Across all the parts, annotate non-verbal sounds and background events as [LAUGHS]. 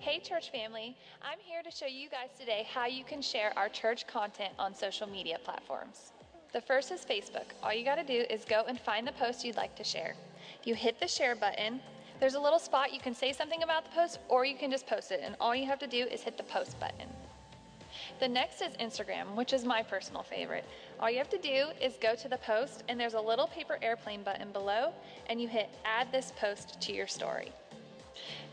Hey, church family. I'm here to show you guys today how you can share our church content on social media platforms. The first is Facebook. All you got to do is go and find the post you'd like to share. You hit the share button. There's a little spot you can say something about the post or you can just post it, and all you have to do is hit the post button. The next is Instagram, which is my personal favorite. All you have to do is go to the post, and there's a little paper airplane button below, and you hit add this post to your story.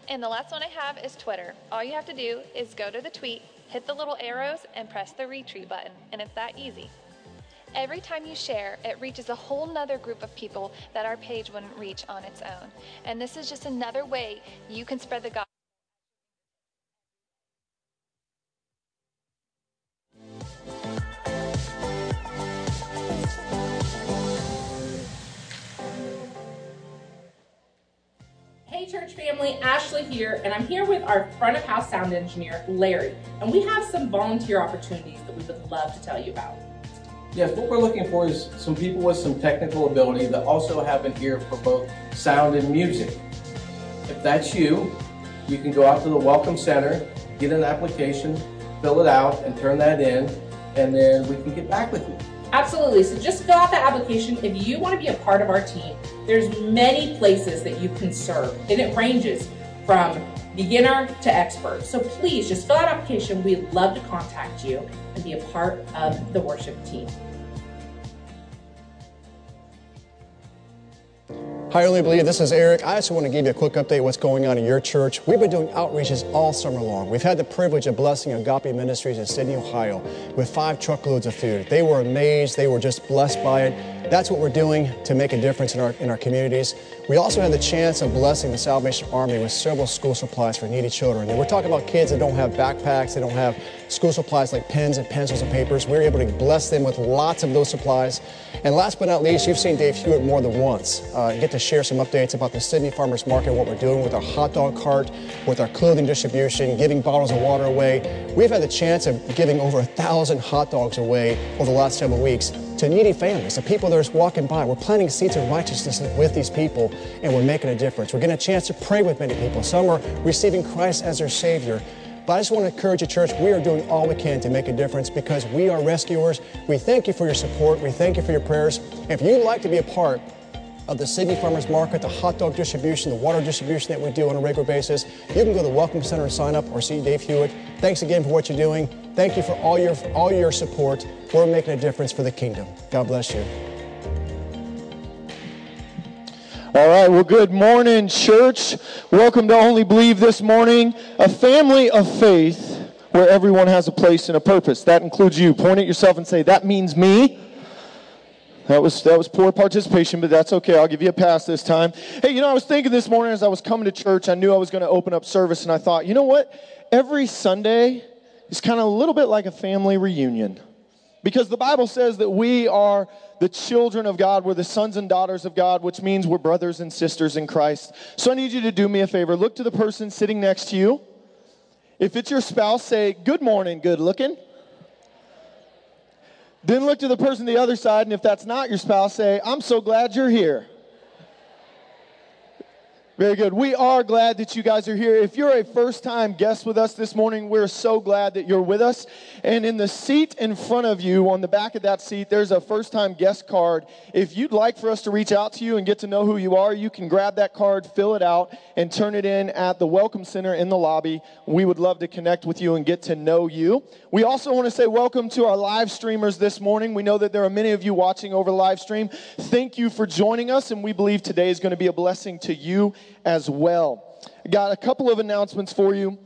And the last one I have is Twitter. All you have to do is go to the tweet, hit the little arrows, and press the retweet button, and it's that easy. Every time you share, it reaches a whole nother group of people that our page wouldn't reach on its own. And this is just another way you can spread the gospel. Here, and I'm here with our front of house sound engineer, Larry. And we have some volunteer opportunities that we would love to tell you about. Yes, what we're looking for is some people with some technical ability that also have an ear for both sound and music. If that's you, you can go out to the Welcome Center, get an application, fill it out, and turn that in, and then we can get back with you. Absolutely. So just fill out the application. If you want to be a part of our team, there's many places that you can serve, and it ranges from beginner to expert. So please just fill out application. We'd love to contact you and be a part of the worship team. Hi, Only Believe. This is Eric. I just want to give you a quick update what's going on in your church. We've been doing outreaches all summer long. We've had the privilege of blessing Agape Ministries in Sidney, Ohio with five truckloads of food. They were amazed. They were just blessed by it. That's what we're doing to make a difference in our, in our communities. We also had the chance of blessing the Salvation Army with several school supplies for needy children. And we're talking about kids that don't have backpacks, they don't have school supplies like pens and pencils and papers. We were able to bless them with lots of those supplies. And last but not least, you've seen Dave Hewitt more than once. Uh, get to share some updates about the Sidney Farmers Market, what we're doing with our hot dog cart, with our clothing distribution, giving bottles of water away. We've had the chance of giving over a thousand hot dogs away over the last several weeks to needy families, the people that are walking by. We're planting seeds of righteousness with these people, and we're making a difference. We're getting a chance to pray with many people. Some are receiving Christ as their Savior. But I just want to encourage you, church, we are doing all we can to make a difference because we are rescuers. We thank you for your support. We thank you for your prayers. If you'd like to be a part of the Sidney Farmers Market, the hot dog distribution, the water distribution that we do on a regular basis, you can go to the Welcome Center and sign up or see Dave Hewitt. Thanks again for what you're doing. Thank you for all your, all your support. We're making a difference for the kingdom. God bless you. All right, well, good morning, church. Welcome to Only Believe this morning, a family of faith where everyone has a place and a purpose. That includes you. Point at yourself and say, That means me. That was that was poor participation, but that's okay. I'll give you a pass this time. Hey, you know, I was thinking this morning as I was coming to church, I knew I was going to open up service, and I thought, you know what? Every Sunday is kind of a little bit like a family reunion. Because the Bible says that we are the children of God, we're the sons and daughters of God, which means we're brothers and sisters in Christ. So I need you to do me a favor. Look to the person sitting next to you. If it's your spouse, say, Good morning, good looking. Then look to the person the other side, and if that's not your spouse, say, I'm so glad you're here. Very good. We are glad that you guys are here. If you're a first time guest with us this morning, we're so glad that you're with us. And in the seat in front of you, on the back of that seat, there's a first time guest card. If you'd like for us to reach out to you and get to know who you are, you can grab that card, fill it out, and turn it in at the Welcome Center in the lobby. We would love to connect with you and get to know you. We also want to say welcome to our live streamers this morning. We know that there are many of you watching over live stream. Thank you for joining us, and we believe today is going to be a blessing to you as well. Got a couple of announcements for you.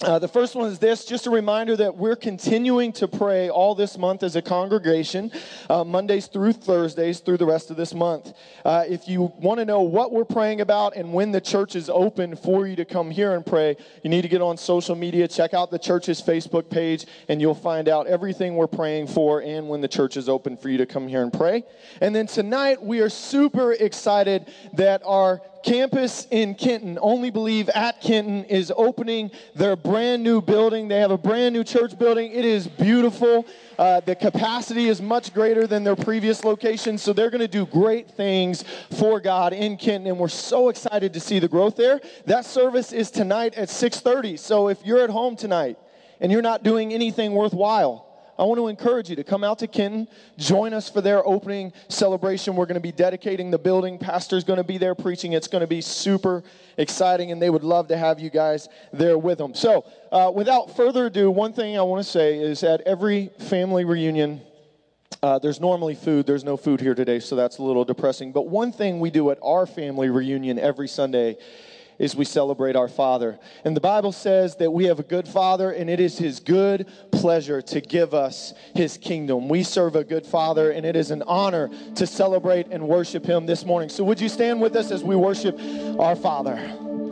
Uh, the first one is this just a reminder that we're continuing to pray all this month as a congregation, uh, Mondays through Thursdays through the rest of this month. Uh, if you want to know what we're praying about and when the church is open for you to come here and pray, you need to get on social media, check out the church's Facebook page, and you'll find out everything we're praying for and when the church is open for you to come here and pray. And then tonight, we are super excited that our campus in Kenton, Only Believe at Kenton, is opening their brand new building. They have a brand new church building. It is beautiful. Uh, the capacity is much greater than their previous location, so they're going to do great things for God in Kenton, and we're so excited to see the growth there. That service is tonight at 6:30. So if you're at home tonight and you're not doing anything worthwhile, I want to encourage you to come out to Kenton, join us for their opening celebration. We're going to be dedicating the building. Pastor's going to be there preaching. It's going to be super exciting, and they would love to have you guys there with them. So, uh, without further ado, one thing I want to say is at every family reunion, uh, there's normally food. There's no food here today, so that's a little depressing. But one thing we do at our family reunion every Sunday is we celebrate our Father. And the Bible says that we have a good Father, and it is His good pleasure to give us His kingdom. We serve a good Father, and it is an honor to celebrate and worship Him this morning. So, would you stand with us as we worship our Father?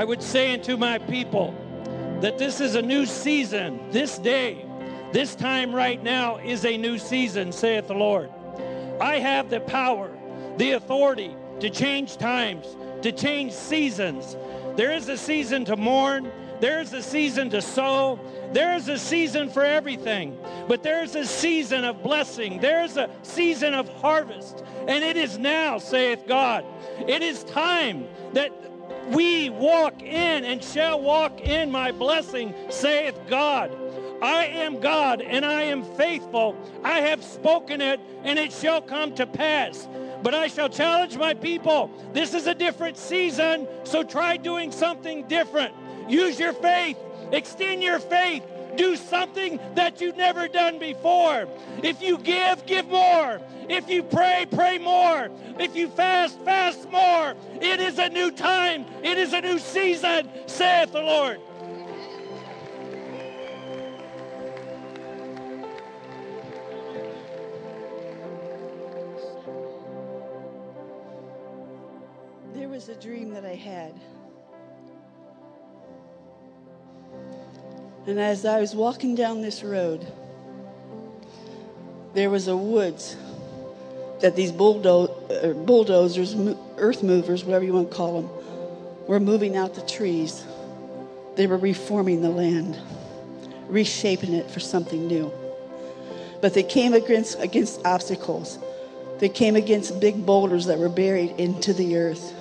I would say unto my people that this is a new season. This day, this time right now is a new season, saith the Lord. I have the power, the authority to change times, to change seasons. There is a season to mourn, there is a season to sow, there is a season for everything, but there's a season of blessing, there's a season of harvest, and it is now, saith God. It is time that we walk in and shall walk in my blessing, saith God. I am God and I am faithful. I have spoken it and it shall come to pass. But I shall challenge my people. This is a different season, so try doing something different. Use your faith, extend your faith, do something that you've never done before. If you give, give more. If you pray, pray more. If you fast, fast more. It is a new time, it is a new season, saith the Lord. There was a dream that I had. And as I was walking down this road, there was a woods that these bulldo- uh, bulldozers, earth movers, whatever you want to call them, were moving out the trees. They were reforming the land, reshaping it for something new. But they came against, against obstacles. They came against big boulders that were buried into the earth.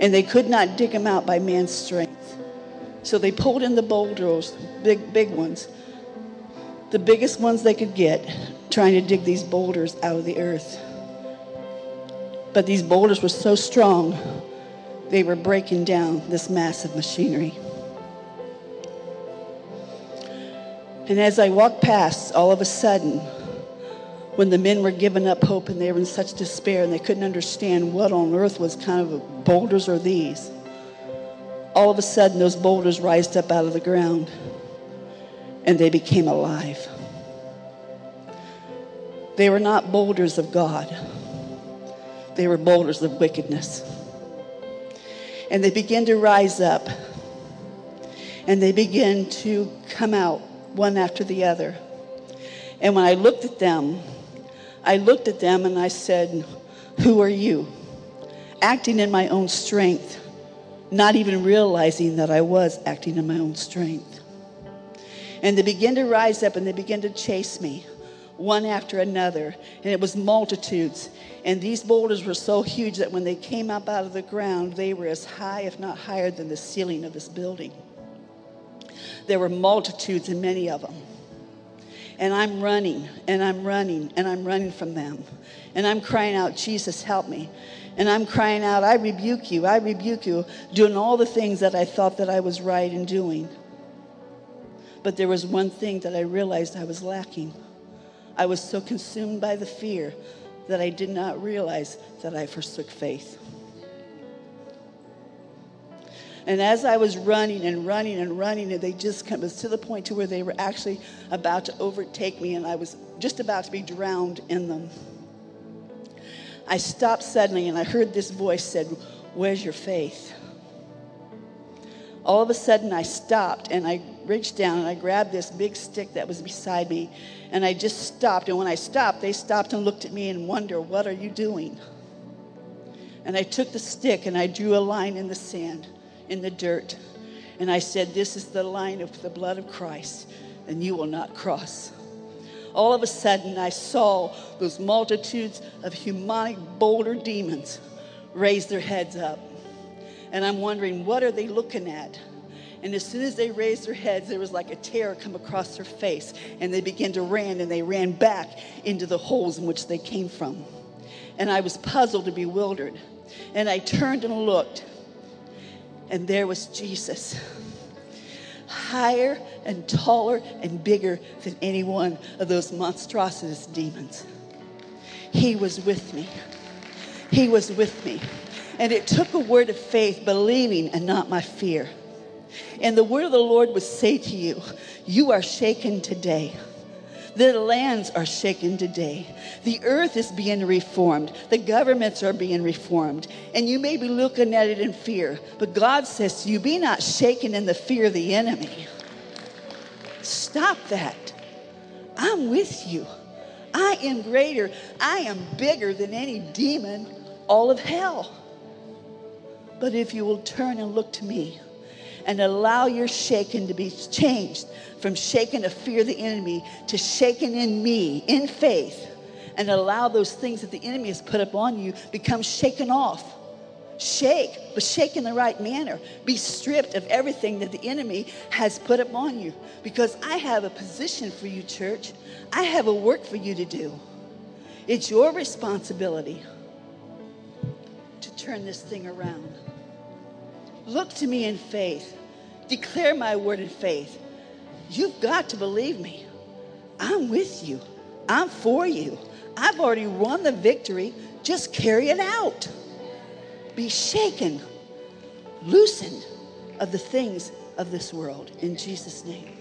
And they could not dig them out by man's strength. So they pulled in the boulders, big, big ones, the biggest ones they could get, trying to dig these boulders out of the earth. But these boulders were so strong, they were breaking down this massive machinery. And as I walked past, all of a sudden, when the men were giving up hope and they were in such despair and they couldn't understand what on earth was kind of boulders are these, all of a sudden those boulders rised up out of the ground and they became alive. They were not boulders of God, they were boulders of wickedness. And they began to rise up and they began to come out one after the other. And when I looked at them, I looked at them and I said, Who are you? Acting in my own strength, not even realizing that I was acting in my own strength. And they began to rise up and they began to chase me, one after another. And it was multitudes. And these boulders were so huge that when they came up out of the ground, they were as high, if not higher, than the ceiling of this building. There were multitudes and many of them. And I'm running and I'm running and I'm running from them. And I'm crying out, Jesus, help me. And I'm crying out, I rebuke you, I rebuke you, doing all the things that I thought that I was right in doing. But there was one thing that I realized I was lacking. I was so consumed by the fear that I did not realize that I forsook faith. And as I was running and running and running, and they just come, to the point to where they were actually about to overtake me, and I was just about to be drowned in them. I stopped suddenly, and I heard this voice said, "Where's your faith?" All of a sudden, I stopped, and I reached down and I grabbed this big stick that was beside me, and I just stopped. And when I stopped, they stopped and looked at me and wondered, "What are you doing?" And I took the stick and I drew a line in the sand in the dirt. And I said, This is the line of the blood of Christ, and you will not cross. All of a sudden, I saw those multitudes of demonic boulder demons raise their heads up. And I'm wondering, what are they looking at? And as soon as they raised their heads, there was like a tear come across their face, and they began to run, and they ran back into the holes in which they came from. And I was puzzled and bewildered. And I turned and looked, and there was Jesus, higher and taller and bigger than any one of those monstrosities demons. He was with me. He was with me. And it took a word of faith, believing, and not my fear. And the word of the Lord would say to you, You are shaken today. The lands are shaken today. The earth is being reformed. The governments are being reformed. And you may be looking at it in fear, but God says to you, Be not shaken in the fear of the enemy. Stop that. I'm with you. I am greater. I am bigger than any demon, all of hell. But if you will turn and look to me and allow your shaken to be changed from shaken of fear the enemy to shaken in me in faith, and allow those things that the enemy has put upon you become shaken off. Shake, but shake in the right manner. Be stripped of everything that the enemy has put upon you. Because I have a position for you, church. I have a work for you to do. It's your responsibility to turn this thing around. Look to me in faith. Declare my word in faith. You've got to believe me. I'm with you. I'm for you. I've already won the victory. Just carry it out. Be shaken, loosened of the things of this world. In Jesus' name.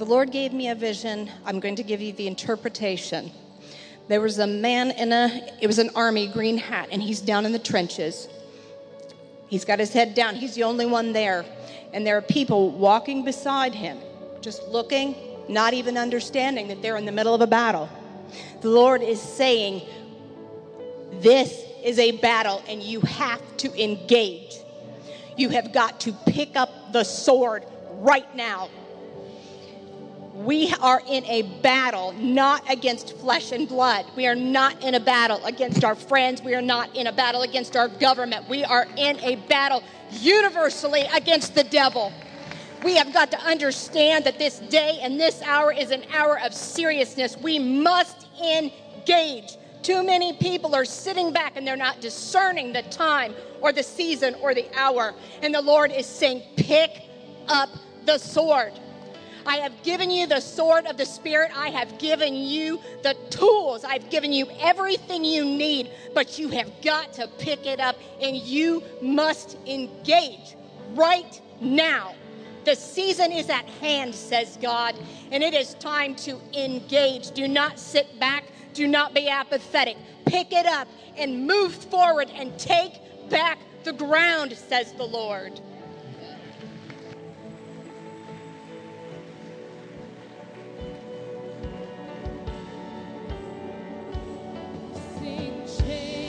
The Lord gave me a vision. I'm going to give you the interpretation. There was a man in a, it was an army green hat, and he's down in the trenches. He's got his head down. He's the only one there. And there are people walking beside him, just looking, not even understanding that they're in the middle of a battle. The Lord is saying, This is a battle, and you have to engage. You have got to pick up the sword right now. We are in a battle not against flesh and blood. We are not in a battle against our friends. We are not in a battle against our government. We are in a battle universally against the devil. We have got to understand that this day and this hour is an hour of seriousness. We must engage. Too many people are sitting back and they're not discerning the time or the season or the hour. And the Lord is saying, pick up the sword. I have given you the sword of the Spirit. I have given you the tools. I've given you everything you need, but you have got to pick it up and you must engage right now. The season is at hand, says God, and it is time to engage. Do not sit back, do not be apathetic. Pick it up and move forward and take back the ground, says the Lord. Sing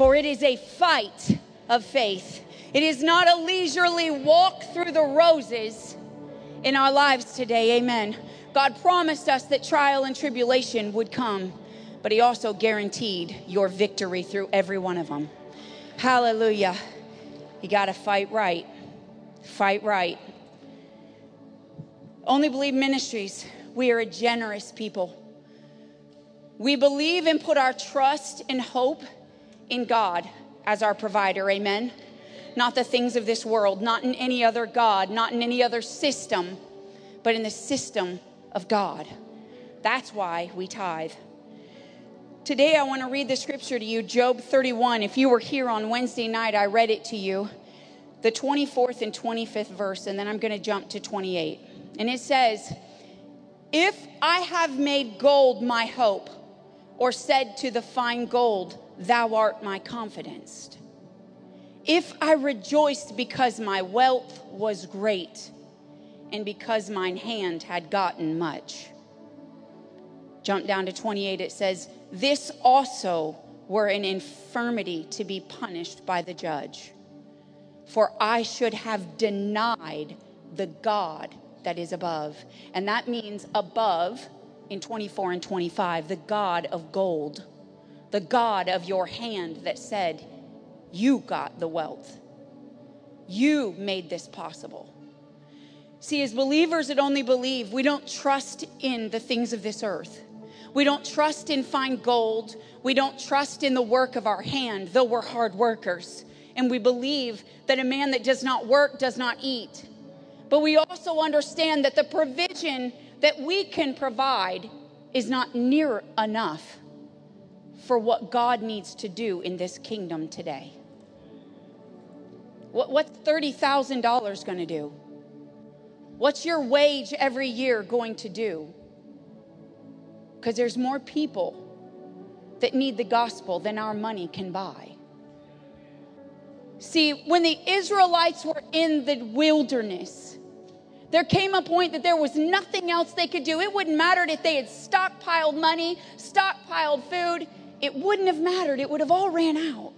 For it is a fight of faith. It is not a leisurely walk through the roses in our lives today. Amen. God promised us that trial and tribulation would come, but He also guaranteed your victory through every one of them. Hallelujah. You got to fight right. Fight right. Only Believe Ministries, we are a generous people. We believe and put our trust and hope in God as our provider. Amen. Not the things of this world, not in any other God, not in any other system, but in the system of God. That's why we tithe. Today, I want to read the scripture to you, Job 31. If you were here on Wednesday night, I read it to you, the 24th and 25th verse, and then I'm going to jump to 28. And it says, If I have made gold my hope, or said to the fine gold, Thou art my confidence. If I rejoiced because my wealth was great, and because mine hand had gotten much. Jump down to 28, it says, This also were an infirmity to be punished by the judge. For I should have denied the God that is above. And that means above in 24 and 25, the God of gold, the God of your hand that said, You got the wealth. You made this possible. See, as believers that only believe, we don't trust in the things of this earth. We don't trust in fine gold. We don't trust in the work of our hand, though we're hard workers. And we believe that a man that does not work does not eat. But we also understand that the provision that we can provide is not near enough for what God needs to do in this kingdom today. What, what's $30,000 going to do? What's your wage every year going to do? Because there's more people that need the gospel than our money can buy. See, when the Israelites were in the wilderness, there came a point that there was nothing else they could do. It wouldn't matter if they had stockpiled money, stockpiled food. It wouldn't have mattered. It would have all ran out.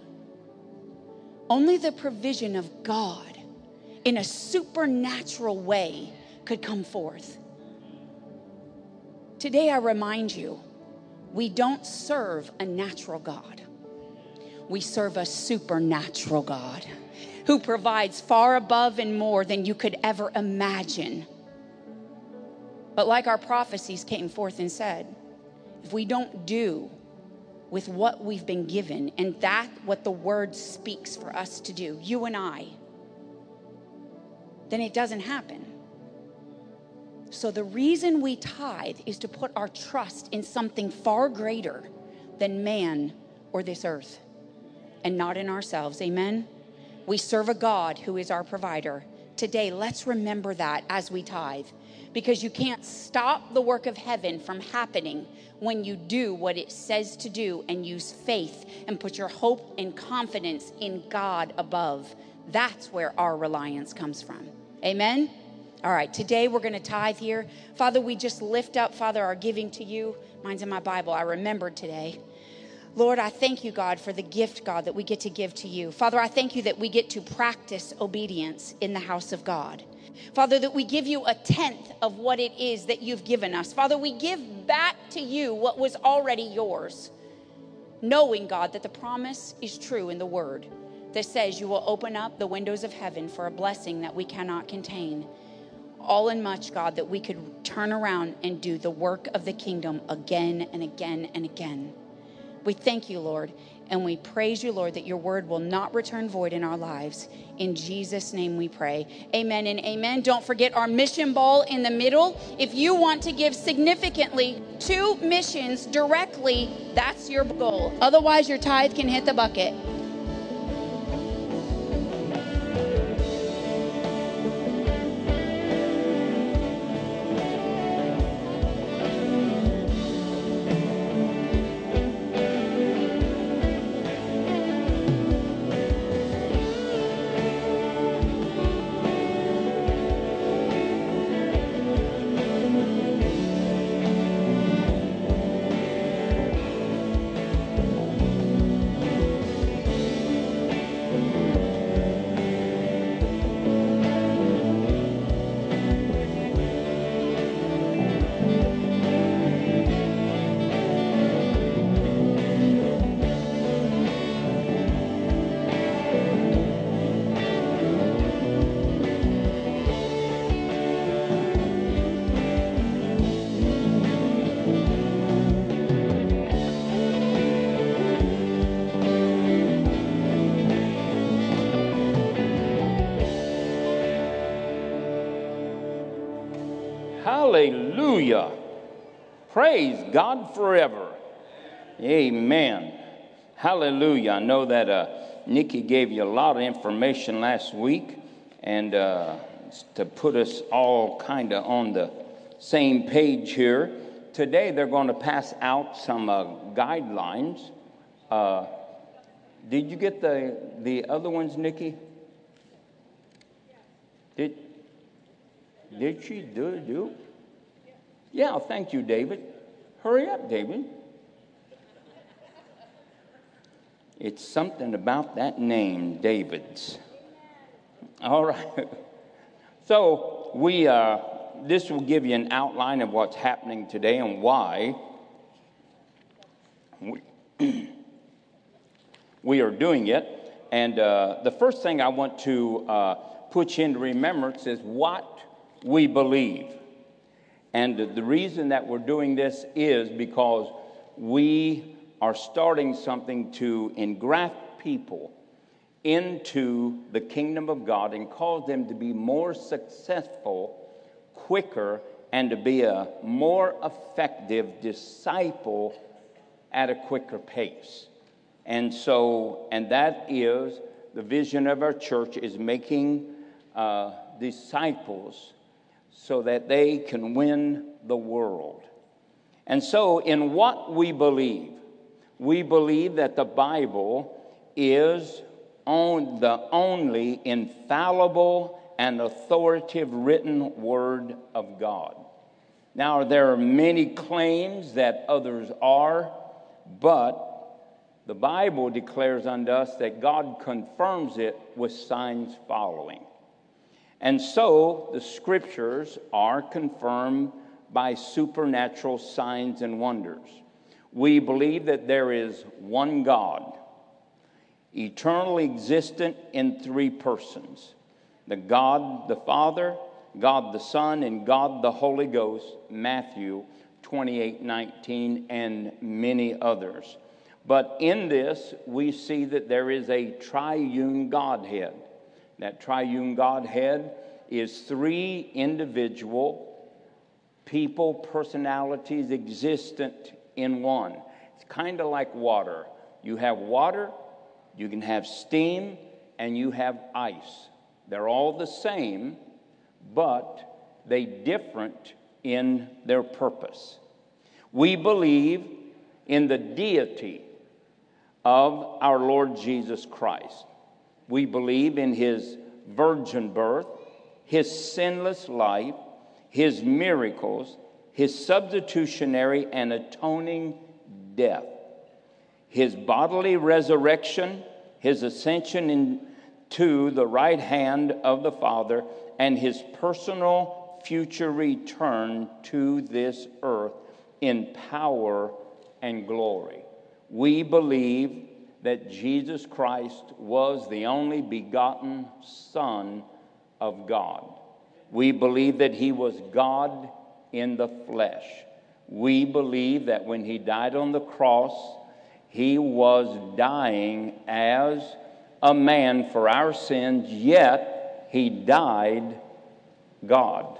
Only the provision of God in a supernatural way could come forth. Today, I remind you we don't serve a natural God, we serve a supernatural God who provides far above and more than you could ever imagine. But like our prophecies came forth and said, if we don't do with what we've been given and that what the word speaks for us to do, you and I, then it doesn't happen. So the reason we tithe is to put our trust in something far greater than man or this earth and not in ourselves. Amen. We serve a God who is our provider, today, let's remember that as we tithe. Because you can't stop the work of heaven from happening when you do what it says to do and use faith and put your hope and confidence in God above. That's where our reliance comes from. Amen? All right, today we're going to tithe here. Father, we just lift up, Father, our giving to you. Mine's in my Bible. I remembered today. Lord, I thank you, God, for the gift, God, that we get to give to you. Father, I thank you that we get to practice obedience in the house of God. Father, that we give you a tenth of what it is that you've given us. Father, we give back to you what was already yours, knowing, God, that the promise is true in the word that says you will open up the windows of heaven for a blessing that we cannot contain. All in much, God, that we could turn around and do the work of the kingdom again and again and again. We thank you, Lord, and we praise you, Lord, that your word will not return void in our lives. In Jesus' name we pray. Amen and amen. Don't forget our mission ball in the middle. If you want to give significantly to missions directly, that's your goal. Otherwise, your tithe can hit the bucket. Praise God forever. Amen. Hallelujah. I know that uh, Nikki gave you a lot of information last week and uh, to put us all kind of on the same page here. Today they're going to pass out some uh, guidelines. Uh, did you get the, the other ones, Nikki? Did, did she do, do? Yeah, thank you, David. Hurry up, David. It's something about that name, David's. All right. [LAUGHS] So we uh, this will give you an outline of what's happening today and why we, [CLEARS THROAT] we are doing it. And uh, the first thing I want to uh, put you into remembrance is what we believe. And the reason that we're doing this is because we are starting something to engraft people into the kingdom of God and cause them to be more successful quicker and to be a more effective disciple at a quicker pace. And so, and that is the vision of our church is making uh, disciples so that they can win the world. And so, in what we believe, we believe that the Bible is on the only infallible and authoritative written word of God. Now, there are many claims that others are, but the Bible declares unto us that God confirms it with signs following. And so the scriptures are confirmed by supernatural signs and wonders. We believe that there is one God, eternally existent in three persons the God the Father, God the Son, and God the Holy Ghost, Matthew 28 19, and many others. But in this, we see that there is a triune Godhead. That triune Godhead is three individual people, personalities existent in one. It's kind of like water. You have water, you can have steam, and you have ice. They're all the same, but they different in their purpose. We believe in the deity of our Lord Jesus Christ. We believe in his virgin birth, his sinless life, his miracles, his substitutionary and atoning death, his bodily resurrection, his ascension into the right hand of the Father, and his personal future return to this earth in power and glory. We believe that Jesus Christ was the only begotten Son of God. We believe that he was God in the flesh. We believe that when he died on the cross, he was dying as a man for our sins, yet he died God.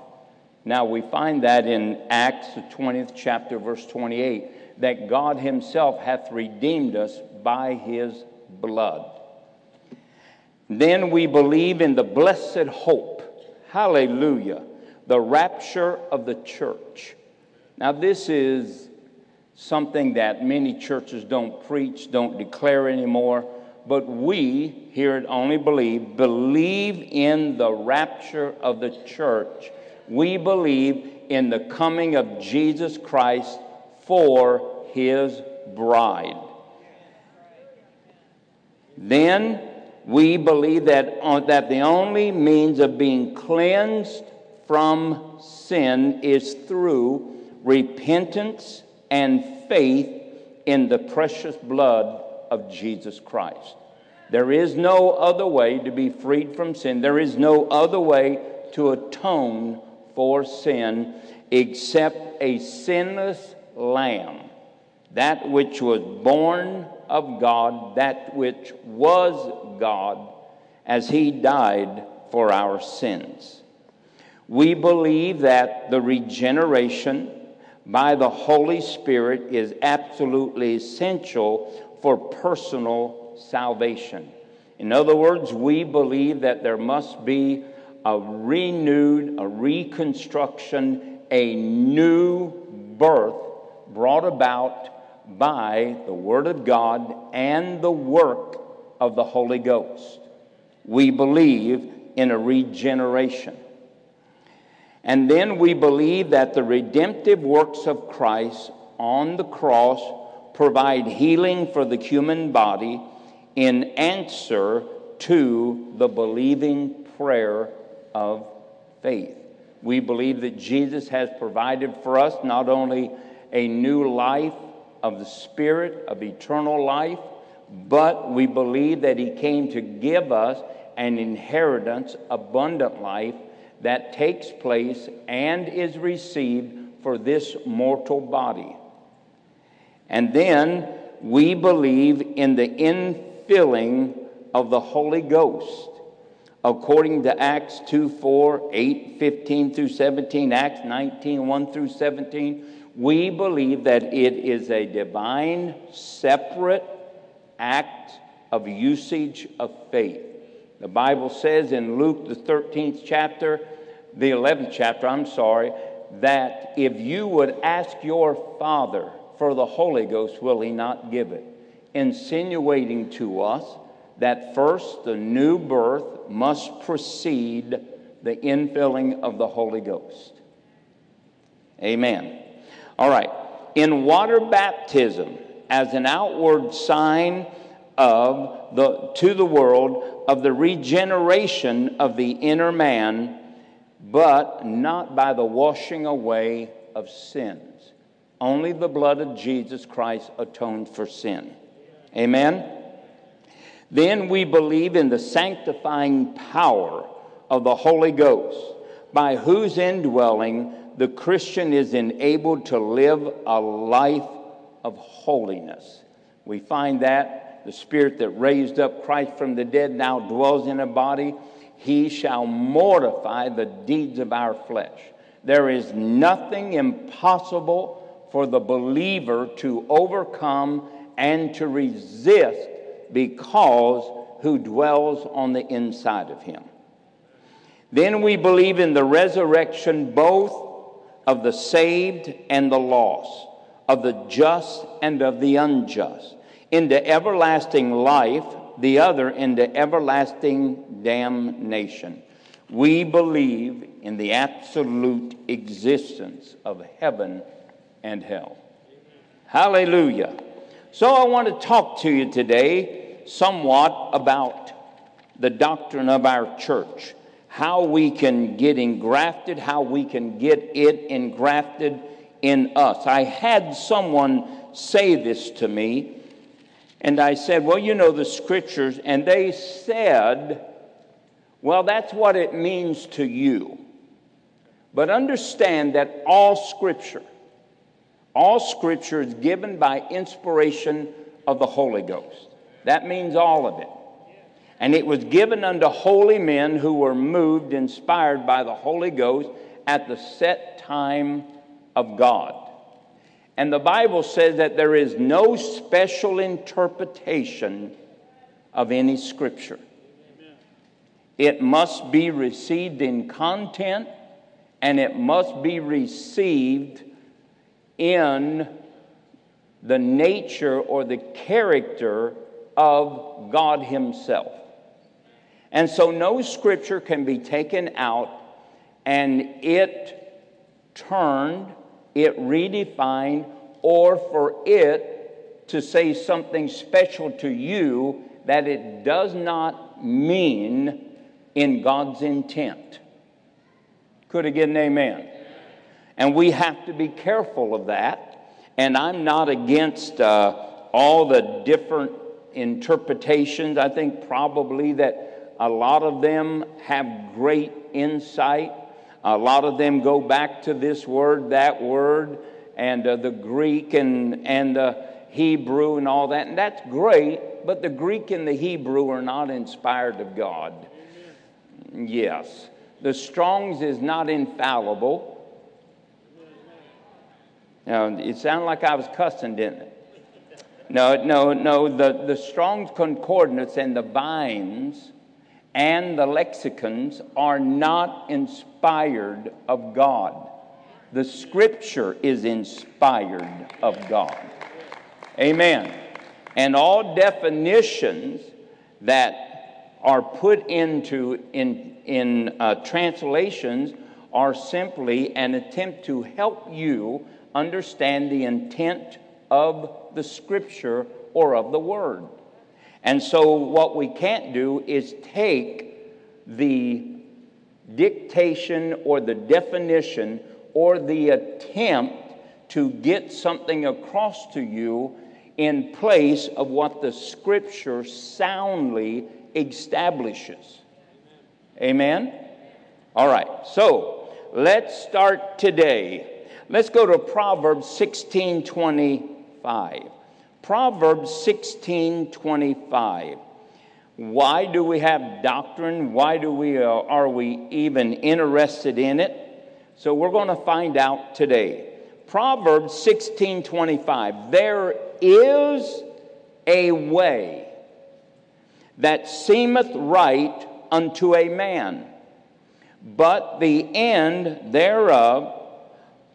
Now we find that in Acts, the 20th chapter, verse 28, that God himself hath redeemed us by his blood. Then we believe in the blessed hope. Hallelujah. The rapture of the church. Now, this is something that many churches don't preach, don't declare anymore, but we here at Only Believe believe in the rapture of the church. We believe in the coming of Jesus Christ for his bride. Then we believe that, uh, that the only means of being cleansed from sin is through repentance and faith in the precious blood of Jesus Christ. There is no other way to be freed from sin. There is no other way to atone for sin except a sinless lamb, that which was born of God, that which was God, as he died for our sins. We believe that the regeneration by the Holy Spirit is absolutely essential for personal salvation. In other words, we believe that there must be a renewed, a reconstruction, a new birth brought about by the Word of God and the work of the Holy Ghost. We believe in a regeneration. And then we believe that the redemptive works of Christ on the cross provide healing for the human body in answer to the believing prayer of faith. We believe that Jesus has provided for us not only a new life of the Spirit, of eternal life, but we believe that He came to give us an inheritance, abundant life that takes place and is received for this mortal body. And then we believe in the infilling of the Holy Ghost. According to Acts 2 4, 8, 15 through 17, Acts 19 1 through 17, we believe that it is a divine, separate act of usage of faith. The Bible says in Luke, the 13th chapter, the 11th chapter, I'm sorry, that if you would ask your Father for the Holy Ghost, will He not give it? Insinuating to us that first the new birth must precede the infilling of the Holy Ghost. Amen. All right. In water baptism, as an outward sign of the to the world of the regeneration of the inner man, but not by the washing away of sins. Only the blood of Jesus Christ atones for sin. Amen. Then we believe in the sanctifying power of the Holy Ghost, by whose indwelling the Christian is enabled to live a life of holiness. We find that the Spirit that raised up Christ from the dead now dwells in a body. He shall mortify the deeds of our flesh. There is nothing impossible for the believer to overcome and to resist because who dwells on the inside of him. Then we believe in the resurrection both of the saved and the lost, of the just and of the unjust, into everlasting life, the other into everlasting damnation. We believe in the absolute existence of heaven and hell. Hallelujah. So I want to talk to you today somewhat about the doctrine of our church, how we can get engrafted, how we can get it engrafted in us. I had someone say this to me, and I said, Well, you know the scriptures, and they said, Well, that's what it means to you. But understand that all scripture, all scripture is given by inspiration of the Holy Ghost. That means all of it. And it was given unto holy men who were moved, inspired by the Holy Ghost at the set time of God. And the Bible says that there is no special interpretation of any scripture. It must be received in content and it must be received in the nature or the character of God Himself. And so no scripture can be taken out and it turned, it redefined, or for it to say something special to you that it does not mean in God's intent. Could get an amen? And we have to be careful of that. And I'm not against uh, all the different interpretations. I think probably that a lot of them have great insight. A lot of them go back to this word, that word, and uh, the Greek and, and the Hebrew and all that. And that's great, but the Greek and the Hebrew are not inspired of God. Yes. The Strong's is not infallible. Now, it sounded like I was cussing, didn't it? No, no, no. The, the Strong's Concordance and the Vines and the lexicons are not inspired of God. The Scripture is inspired of God. Amen. And all definitions that are put into in, in uh, translations are simply an attempt to help you understand the intent of the scripture or of the word. And so, what we can't do is take the dictation or the definition or the attempt to get something across to you in place of what the scripture soundly establishes. Amen? All right, so let's start today. Let's go to Proverbs 16 25. Proverbs 16 25. Why do we have doctrine? Why do we, uh, are we even interested in it? So we're going to find out today. Proverbs 16 25. There is a way that seemeth right unto a man, but the end thereof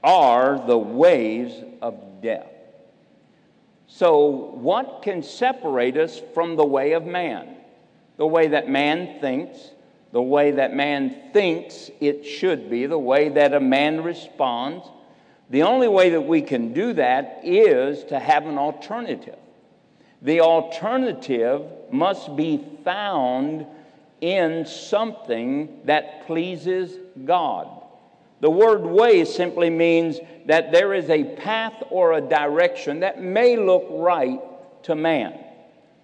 are the ways of death. So, what can separate us from the way of man? The way that man thinks, the way that man thinks it should be, the way that a man responds. The only way that we can do that is to have an alternative. The alternative must be found in something that pleases God. The word way simply means that there is a path or a direction that may look right to man.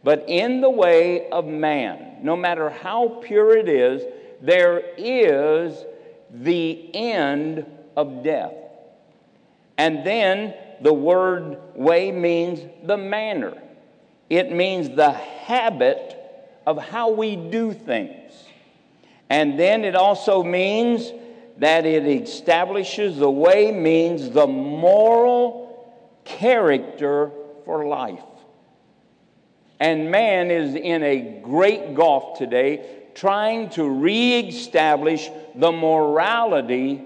But in the way of man, no matter how pure it is, there is the end of death. And then the word way means the manner, it means the habit of how we do things. And then it also means that it establishes the way means the moral character for life. And man is in a great gulf today trying to reestablish the morality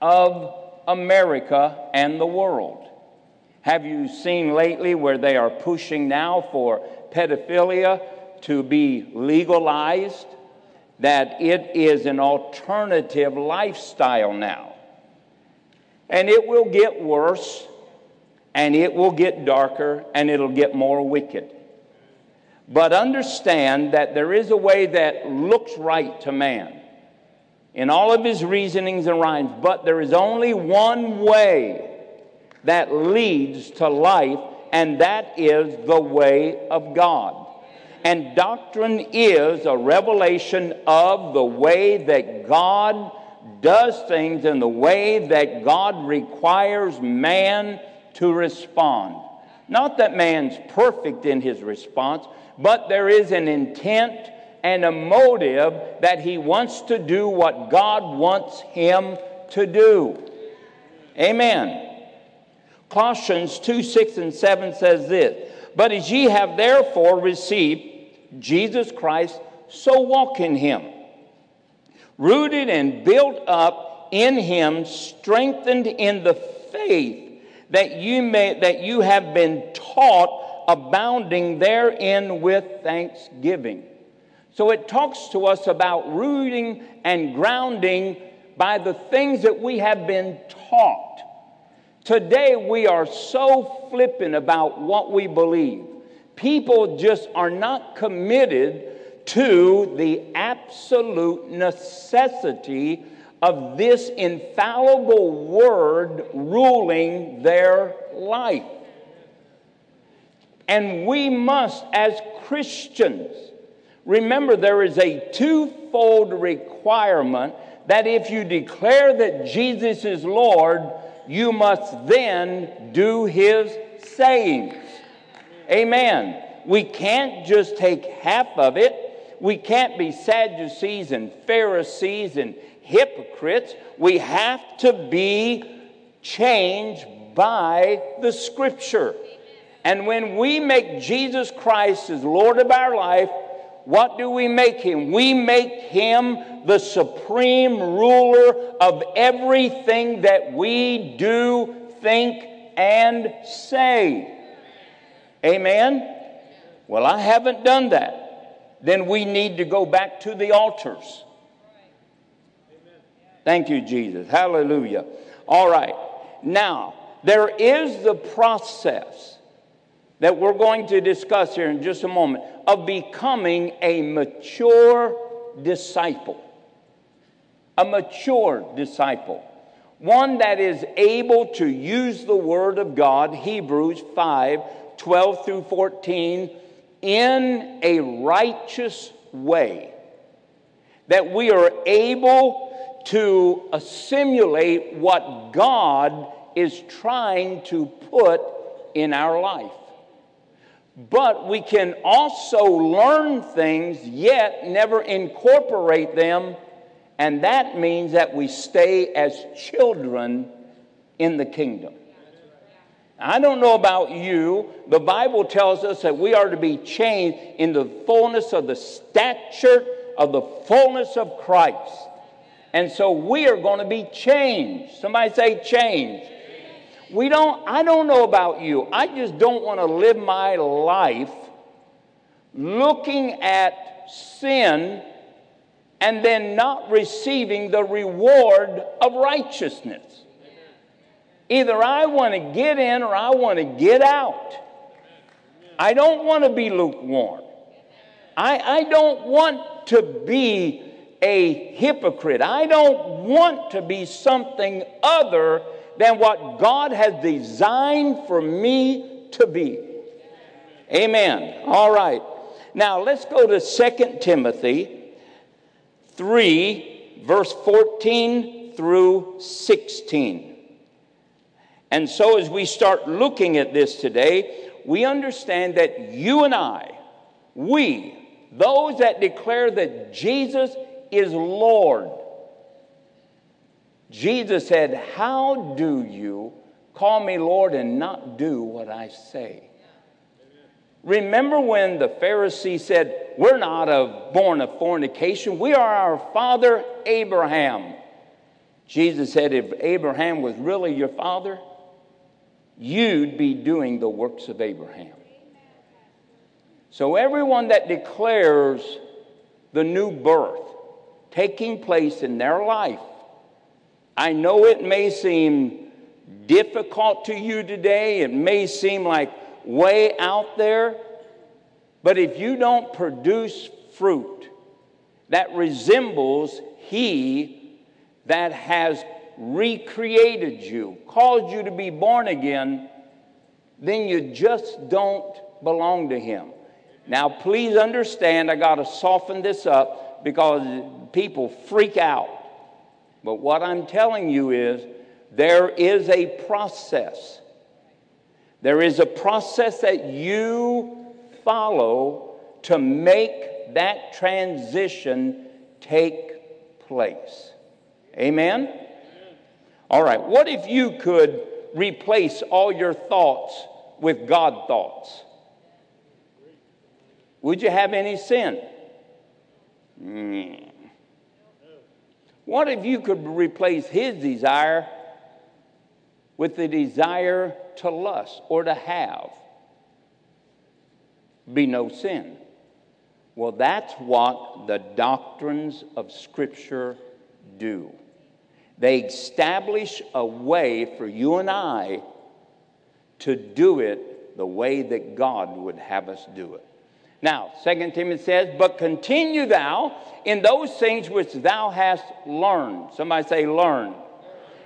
of America and the world. Have you seen lately where they are pushing now for pedophilia to be legalized? That it is an alternative lifestyle now. And it will get worse, and it will get darker, and it'll get more wicked. But understand that there is a way that looks right to man in all of his reasonings and rhymes, but there is only one way that leads to life, and that is the way of God. And doctrine is a revelation of the way that God does things and the way that God requires man to respond. Not that man's perfect in his response, but there is an intent and a motive that he wants to do what God wants him to do. Amen. Colossians 2 6 and 7 says this But as ye have therefore received Jesus Christ, so walk in him, rooted and built up in him, strengthened in the faith that you may that you have been taught, abounding therein with thanksgiving. So it talks to us about rooting and grounding by the things that we have been taught. Today, we are so flippant about what we believe. People just are not committed to the absolute necessity of this infallible word ruling their life. And we must, as Christians, remember there is a twofold requirement that if you declare that Jesus is Lord, you must then do his sayings. Amen. We can't just take half of it. We can't be Sadducees and Pharisees and hypocrites. We have to be changed by the scripture. And when we make Jesus Christ as Lord of our life, what do we make him? We make him the supreme ruler of everything that we do, think, and say. Amen? Well, I haven't done that. Then we need to go back to the altars. Thank you, Jesus. Hallelujah. All right. Now, there is the process that we're going to discuss here in just a moment of becoming a mature disciple. A mature disciple. One that is able to use the Word of God, Hebrews 5 12 through 14, in a righteous way. That we are able to assimilate what God is trying to put in our life. But we can also learn things, yet never incorporate them, and that means that we stay as children in the kingdom. I don't know about you. The Bible tells us that we are to be changed in the fullness of the stature of the fullness of Christ. And so we are going to be changed. Somebody say change. We don't, I don't know about you. I just don't want to live my life looking at sin and then not receiving the reward of righteousness. Either I want to get in or I want to get out. I don't want to be lukewarm. I, I don't want to be a hypocrite. I don't want to be something other than what God has designed for me to be. Amen. All right. Now let's go to 2 Timothy 3, verse 14 through 16. And so, as we start looking at this today, we understand that you and I, we, those that declare that Jesus is Lord, Jesus said, How do you call me Lord and not do what I say? Remember when the Pharisees said, We're not of, born of fornication, we are our father Abraham. Jesus said, If Abraham was really your father, you'd be doing the works of Abraham. So, everyone that declares the new birth taking place in their life, I know it may seem difficult to you today, it may seem like way out there, but if you don't produce fruit that resembles He that has recreated you, caused you to be born again, then you just don't belong to Him. Now, please understand, I got to soften this up because people freak out. But what I'm telling you is there is a process. There is a process that you follow to make that transition take place. Amen? All right, what if you could replace all your thoughts with God thoughts? Would you have any sin? Mm. What if you could replace his desire with the desire to lust or to have? Be no sin. Well, that's what the doctrines of Scripture do. They establish a way for you and I to do it the way that God would have us do it. Now, Second Timothy says, But continue thou in those things which thou hast learned. Somebody say, learned.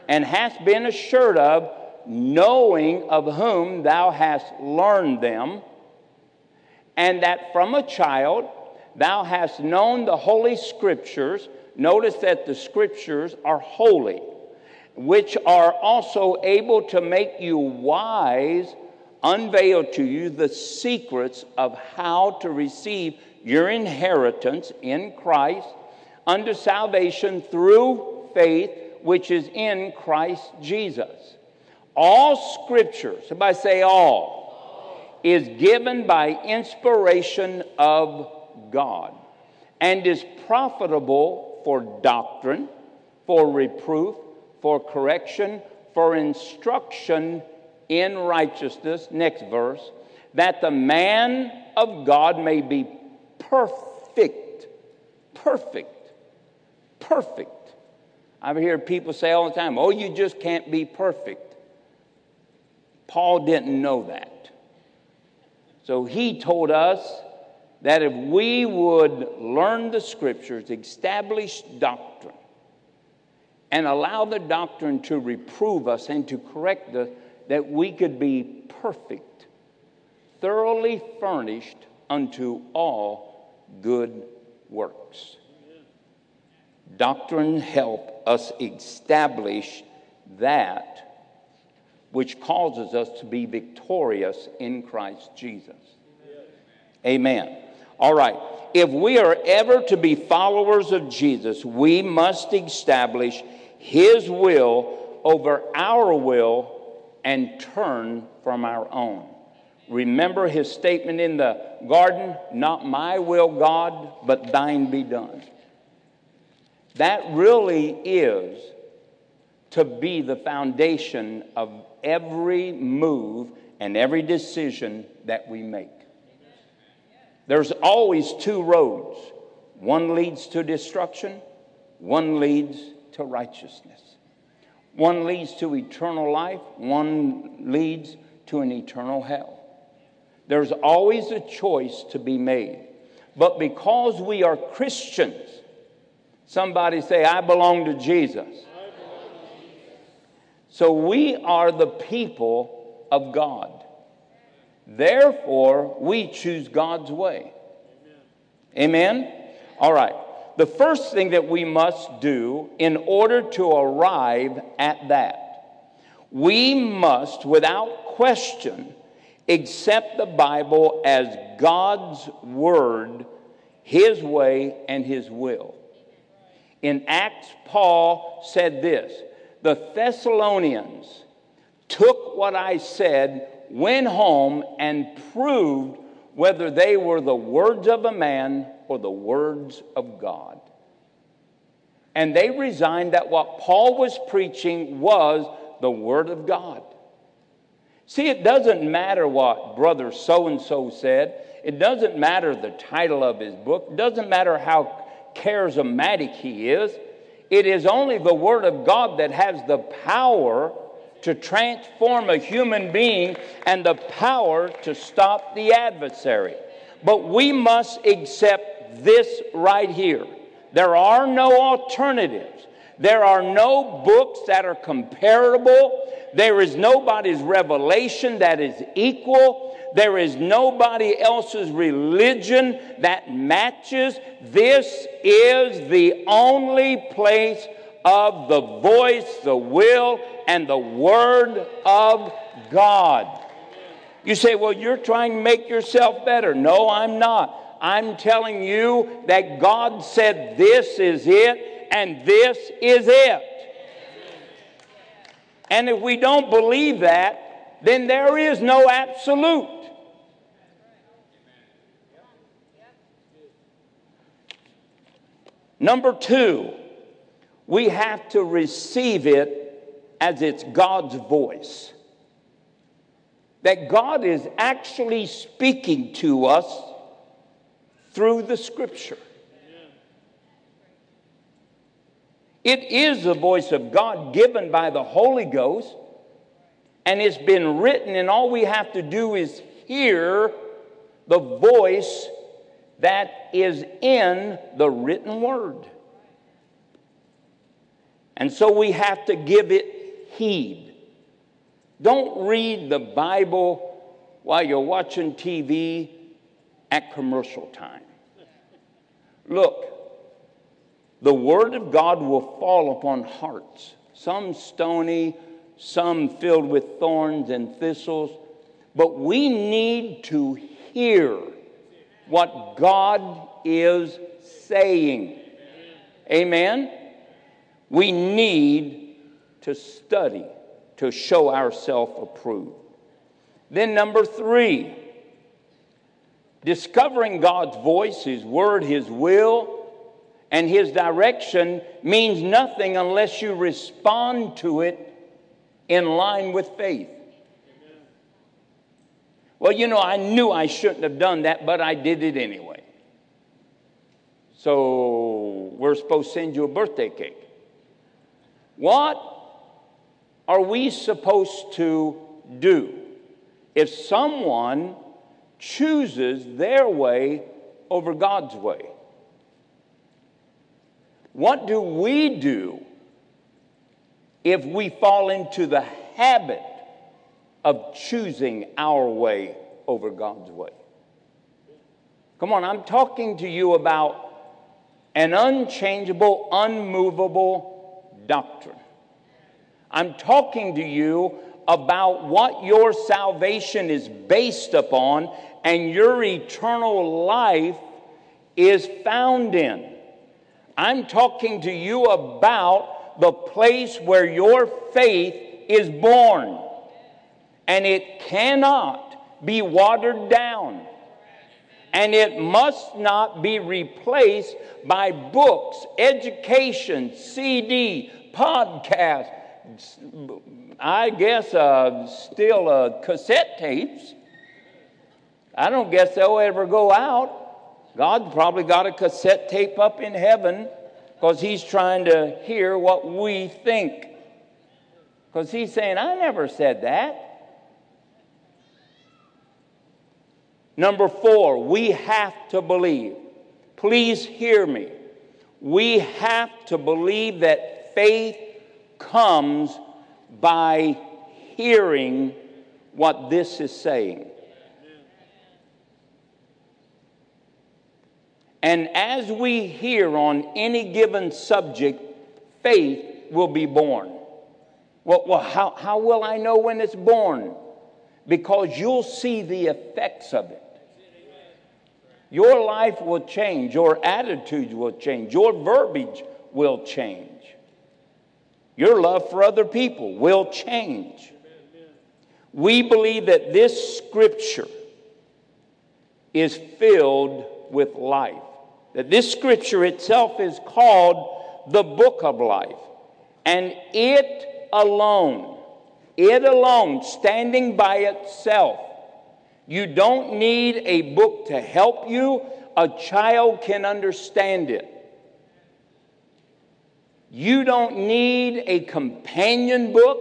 And hast been assured of, knowing of whom thou hast learned them, and that from a child thou hast known the holy scriptures. Notice that the scriptures are holy, which are also able to make you wise unveil to you the secrets of how to receive your inheritance in Christ unto salvation through faith which is in Christ Jesus. All scripture, somebody say all, is given by inspiration of God and is profitable for doctrine, for reproof, for correction, for instruction in righteousness, next verse, that the man of God may be perfect. Perfect. Perfect. I've heard people say all the time, oh, you just can't be perfect. Paul didn't know that. So he told us that if we would learn the scriptures, establish doctrine, and allow the doctrine to reprove us and to correct us, that we could be perfect, thoroughly furnished unto all good works. Doctrine help us establish that which causes us to be victorious in Christ Jesus. Amen. All right. If we are ever to be followers of Jesus, we must establish His will over our will and turn from our own. Remember his statement in the garden not my will, God, but thine be done. That really is to be the foundation of every move and every decision that we make. There's always two roads one leads to destruction, one leads to righteousness. One leads to eternal life, one leads to an eternal hell. There's always a choice to be made. But because we are Christians, somebody say, I belong to Jesus. So we are the people of God. Therefore, we choose God's way. Amen? All right the first thing that we must do in order to arrive at that, we must, without question, accept the Bible as God's Word, His way, and His will. In Acts, Paul said this The Thessalonians took what I said, went home, and proved whether they were the words of a man or the words of God. And they resigned that what Paul was preaching was the Word of God. See, it doesn't matter what brother so and so said. It doesn't matter the title of his book. It doesn't matter how charismatic he is. It is only the Word of God that has the power to transform a human being and the power to stop the adversary. But we must accept this right here. There are no alternatives. There are no books that are comparable. There is nobody's revelation that is equal. There is nobody else's religion that matches. This is the only place of the voice, the will, and the word of God. You say, well, you're trying to make yourself better. No, I'm not. I'm telling you that God said this is it and this is it. And if we don't believe that, then there is no absolute. Number two, we have to receive it as it's God's voice. That God is actually speaking to us through the scripture. It is the voice of God given by the Holy Ghost, and it's been written, and all we have to do is hear the voice that is in the written word. And so we have to give it heed. Don't read the Bible while you're watching TV at commercial time. Look, the Word of God will fall upon hearts, some stony, some filled with thorns and thistles, but we need to hear what God is saying. Amen? We need to study to show ourselves approved. Then, number three, discovering God's voice, His word, His will, and His direction means nothing unless you respond to it in line with faith. Well, you know, I knew I shouldn't have done that, but I did it anyway. So we're supposed to send you a birthday cake. What are we supposed to do if someone chooses their way over God's way? What do we do if we fall into the habit of choosing our way over God's way? Come on, I'm talking to you about an unchangeable, unmovable doctrine. I'm talking to you about what your salvation is based upon and your eternal life is found in. I'm talking to you about the place where your faith is born. And it cannot be watered down. And it must not be replaced by books, education, CD, podcast, I guess uh, still uh, cassette tapes. I don't guess they'll ever go out. God probably got a cassette tape up in heaven because He's trying to hear what we think. Because He's saying, I never said that. Number four, we have to believe. Please hear me. We have to believe that faith comes by hearing what this is saying. And as we hear on any given subject, faith will be born. Well, well how, how will I know when it's born? Because you'll see the effects of it. Your life will change, your attitudes will change, your verbiage will change. Your love for other people will change. We believe that this scripture is filled with life. That this scripture itself is called the book of life. And it alone, it alone, standing by itself, you don't need a book to help you. A child can understand it. You don't need a companion book.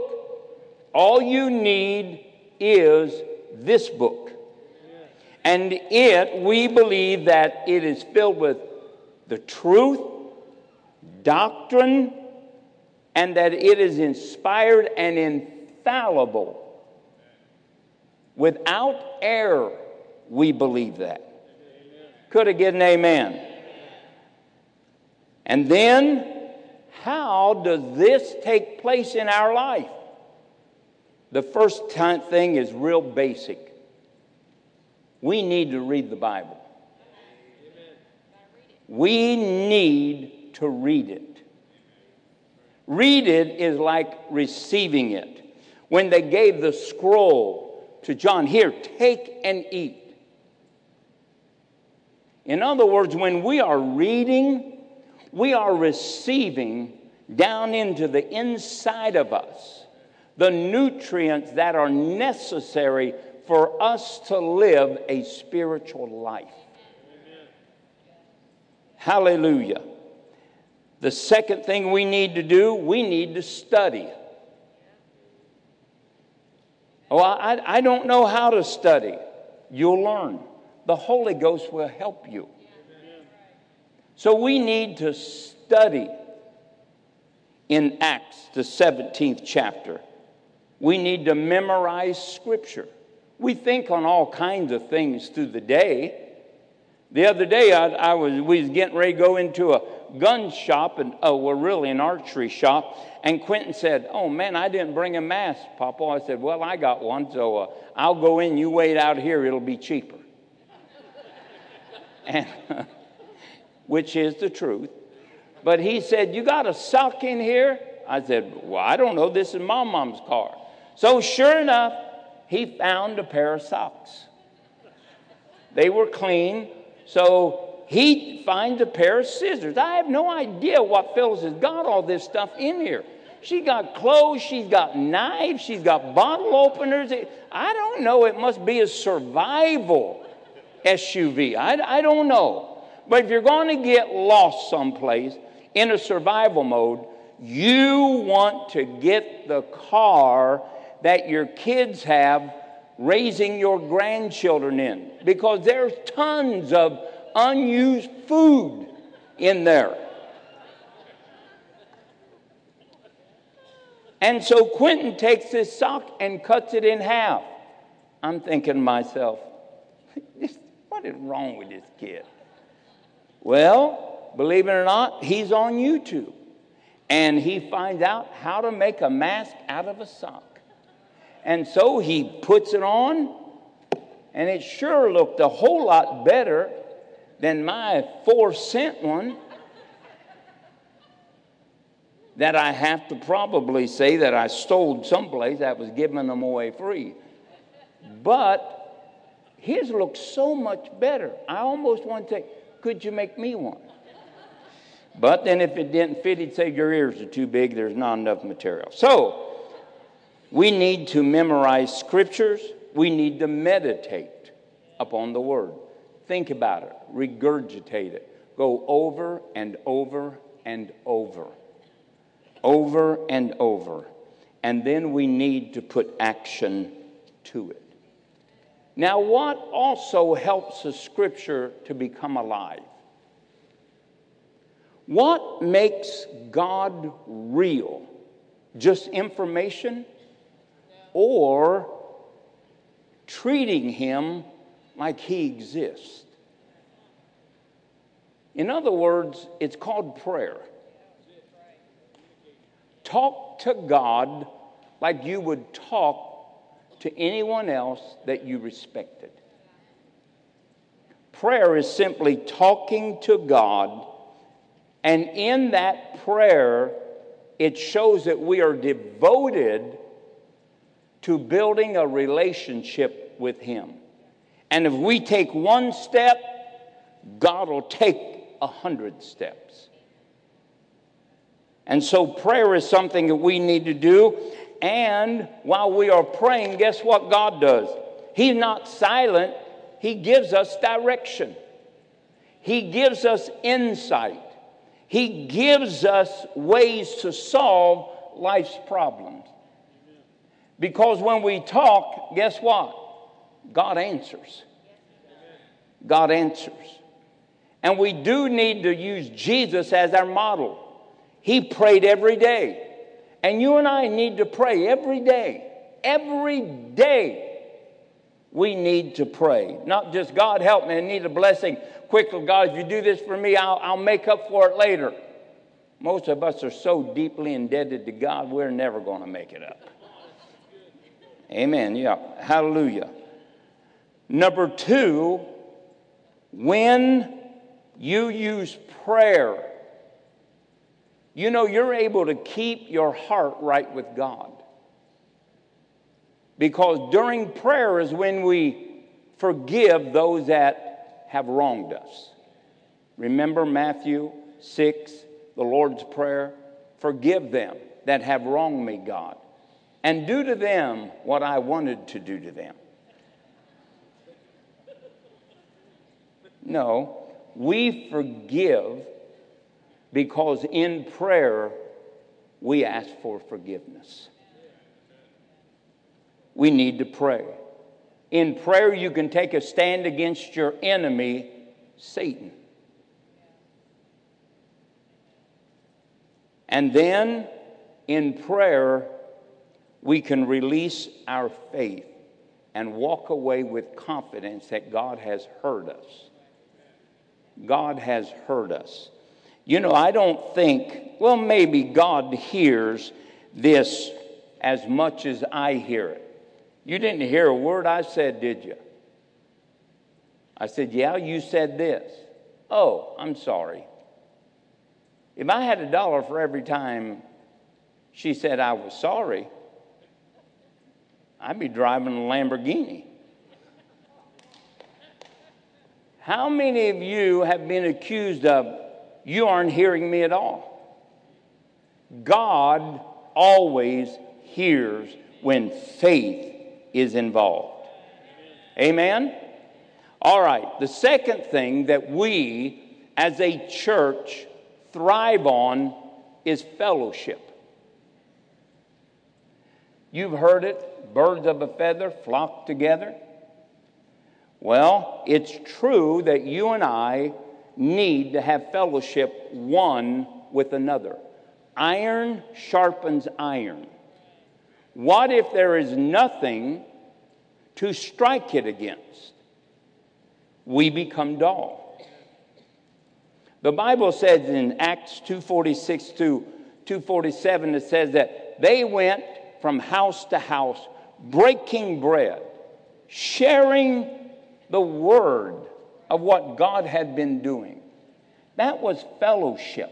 All you need is this book. And it, we believe that it is filled with the truth, doctrine, and that it is inspired and infallible. Without error, we believe that. Could get an amen? And then, how does this take place in our life? The first thing is real basic. We need to read the Bible. We need to read it. Read it is like receiving it. When they gave the scroll to John, here, take and eat. In other words, when we are reading, we are receiving down into the inside of us the nutrients that are necessary for us to live a spiritual life. Hallelujah. The second thing we need to do, we need to study. Oh, I, I don't know how to study. You'll learn. The Holy Ghost will help you. So we need to study in Acts, the 17th chapter. We need to memorize Scripture. We think on all kinds of things through the day. The other day, I, I was we was getting ready to go into a gun shop, and oh, we're really an archery shop. And Quentin said, "Oh man, I didn't bring a mask, Papa." I said, "Well, I got one, so uh, I'll go in. You wait out here; it'll be cheaper." [LAUGHS] and [LAUGHS] which is the truth. But he said, "You got a sock in here?" I said, "Well, I don't know. This is my mom's car." So sure enough, he found a pair of socks. They were clean, so he finds a pair of scissors. I have no idea what Phyllis has got all this stuff in here. She's got clothes, she's got knives, she's got bottle openers. I don't know. It must be a survival SUV. I, I don't know. But if you're going to get lost someplace in a survival mode, you want to get the car that your kids have raising your grandchildren in because there's tons of unused food in there. And so Quentin takes this sock and cuts it in half. I'm thinking to myself, what is wrong with this kid? Well, believe it or not, he's on YouTube. And he finds out how to make a mask out of a sock. And so he puts it on, and it sure looked a whole lot better than my four cent one that I have to probably say that I stole someplace that was giving them away free. But his looked so much better. I almost want to say, could you make me one? But then if it didn't fit, he'd say, Your ears are too big, there's not enough material. So, we need to memorize scriptures. We need to meditate upon the word. Think about it, regurgitate it. Go over and over and over. Over and over. And then we need to put action to it. Now, what also helps the scripture to become alive? What makes God real? Just information? Or treating him like he exists? In other words, it's called prayer. Talk to God like you would talk to anyone else that you respected. Prayer is simply talking to God, and in that prayer, it shows that we are devoted to building a relationship with Him. And if we take one step, God will take a hundred steps. And so prayer is something that we need to do. And while we are praying, guess what God does? He's not silent, He gives us direction, He gives us insight, He gives us ways to solve life's problems. Because when we talk, guess what? God answers. God answers. And we do need to use Jesus as our model. He prayed every day. And you and I need to pray every day. Every day we need to pray. Not just, God help me, I need a blessing. Quickly, oh God, if you do this for me, I'll, I'll make up for it later. Most of us are so deeply indebted to God, we're never going to make it up. Amen. Yeah. Hallelujah. Number two, when you use prayer, you know you're able to keep your heart right with God. Because during prayer is when we forgive those that have wronged us. Remember Matthew 6, the Lord's Prayer? Forgive them that have wronged me, God, and do to them what I wanted to do to them. No, we forgive because in prayer we ask for forgiveness. We need to pray. In prayer, you can take a stand against your enemy, Satan. And then in prayer, we can release our faith and walk away with confidence that God has heard us. God has heard us. You know, I don't think, well, maybe God hears this as much as I hear it. You didn't hear a word I said, did you? I said, Yeah, you said this. Oh, I'm sorry. If I had a dollar for every time she said I was sorry, I'd be driving a Lamborghini. How many of you have been accused of, you aren't hearing me at all? God always hears when faith is involved. Amen? All right, the second thing that we as a church thrive on is fellowship. You've heard it birds of a feather flock together. Well, it's true that you and I need to have fellowship one with another. Iron sharpens iron. What if there is nothing to strike it against? We become dull. The Bible says in Acts 246 to 247, it says that they went from house to house, breaking bread, sharing the word of what God had been doing. That was fellowship.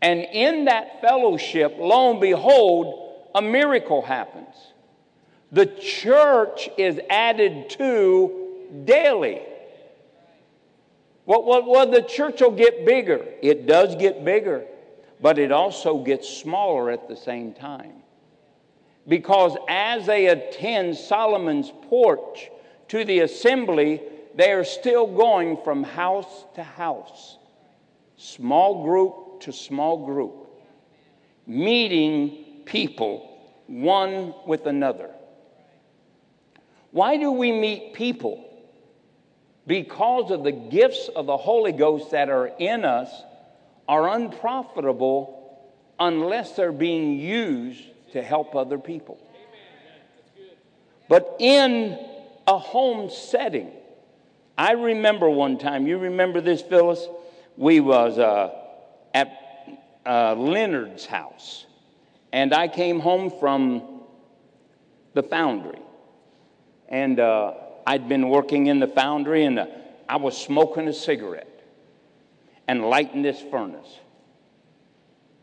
And in that fellowship, lo and behold, a miracle happens. The church is added to daily. Well, well, well, the church will get bigger. It does get bigger, but it also gets smaller at the same time. Because as they attend Solomon's porch to the assembly, they are still going from house to house, small group to small group, meeting people one with another. Why do we meet people? Because of the gifts of the Holy Ghost that are in us are unprofitable unless they're being used to help other people. But in a home setting, I remember one time. You remember this, Phyllis? We was uh, at uh, Leonard's house, and I came home from the foundry, and uh, I'd been working in the foundry, and uh, I was smoking a cigarette and lighting this furnace,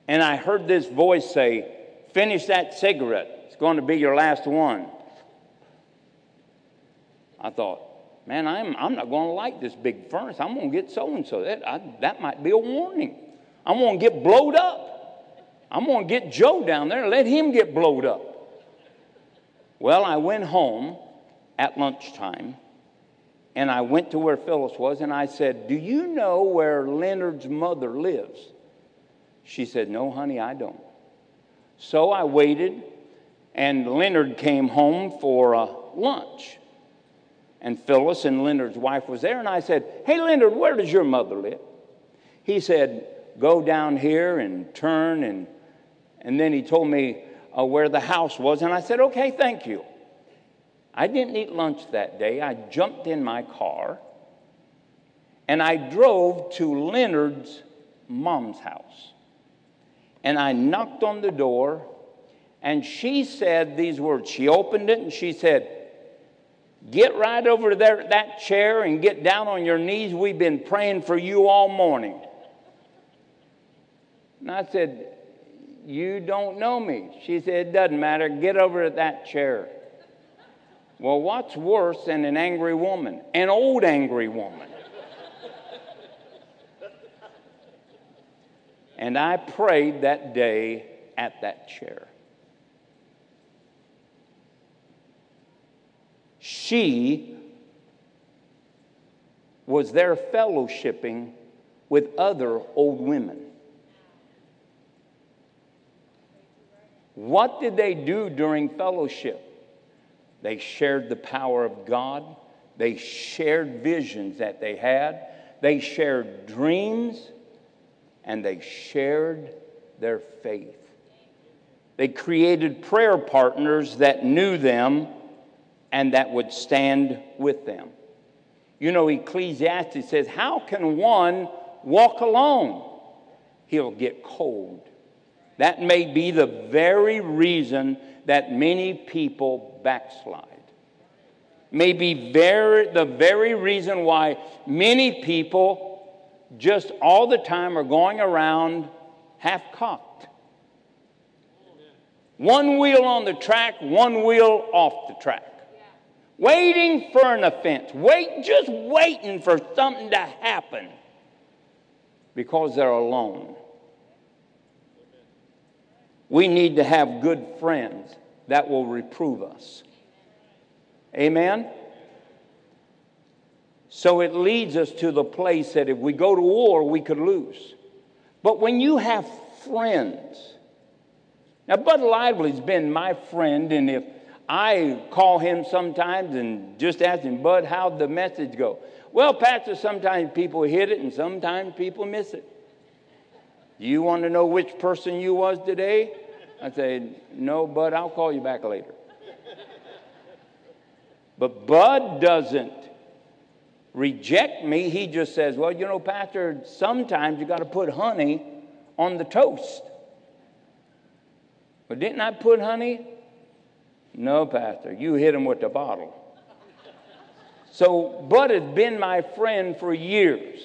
and I heard this voice say, "Finish that cigarette. It's going to be your last one." I thought, man, I'm, I'm not going to like this big furnace. I'm going to get so and so. That might be a warning. I'm going to get blowed up. I'm going to get Joe down there and let him get blowed up. Well, I went home at lunchtime and I went to where Phyllis was and I said, Do you know where Leonard's mother lives? She said, No, honey, I don't. So I waited and Leonard came home for uh, lunch. And Phyllis and Leonard's wife was there, and I said, Hey, Leonard, where does your mother live? He said, Go down here and turn, and, and then he told me uh, where the house was, and I said, Okay, thank you. I didn't eat lunch that day. I jumped in my car and I drove to Leonard's mom's house. And I knocked on the door, and she said these words. She opened it and she said, Get right over there that chair and get down on your knees. We've been praying for you all morning. And I said, You don't know me. She said, It doesn't matter. Get over that chair. Well, what's worse than an angry woman? An old angry woman. and I prayed that day at that chair. She was there fellowshipping with other old women. What did they do during fellowship? They shared the power of God. They shared visions that they had. They shared dreams and they shared their faith. They created prayer partners that knew them and that would stand with them. You know, Ecclesiastes says, How can one walk alone? He'll get cold. That may be the very reason that many people backslide. May be very, the very reason why many people just all the time are going around half cocked. One wheel on the track, one wheel off the track. Waiting for an offense. Wait, just waiting for something to happen because they're alone. We need to have good friends that will reprove us. Amen? So it leads us to the place that if we go to war, we could lose. But when you have friends, now Bud Lively's been my friend, and if I call him sometimes and just ask him, Bud, how'd the message go? Well, Pastor, sometimes people hit it and sometimes people miss it. You want to know which person you was today? I said, No, Bud, I'll call you back later. But Bud doesn't reject me. He just says, Well, you know, Pastor, sometimes you got to put honey on the toast. But didn't I put honey? No, Pastor, you hit him with the bottle. So, Bud has been my friend for years.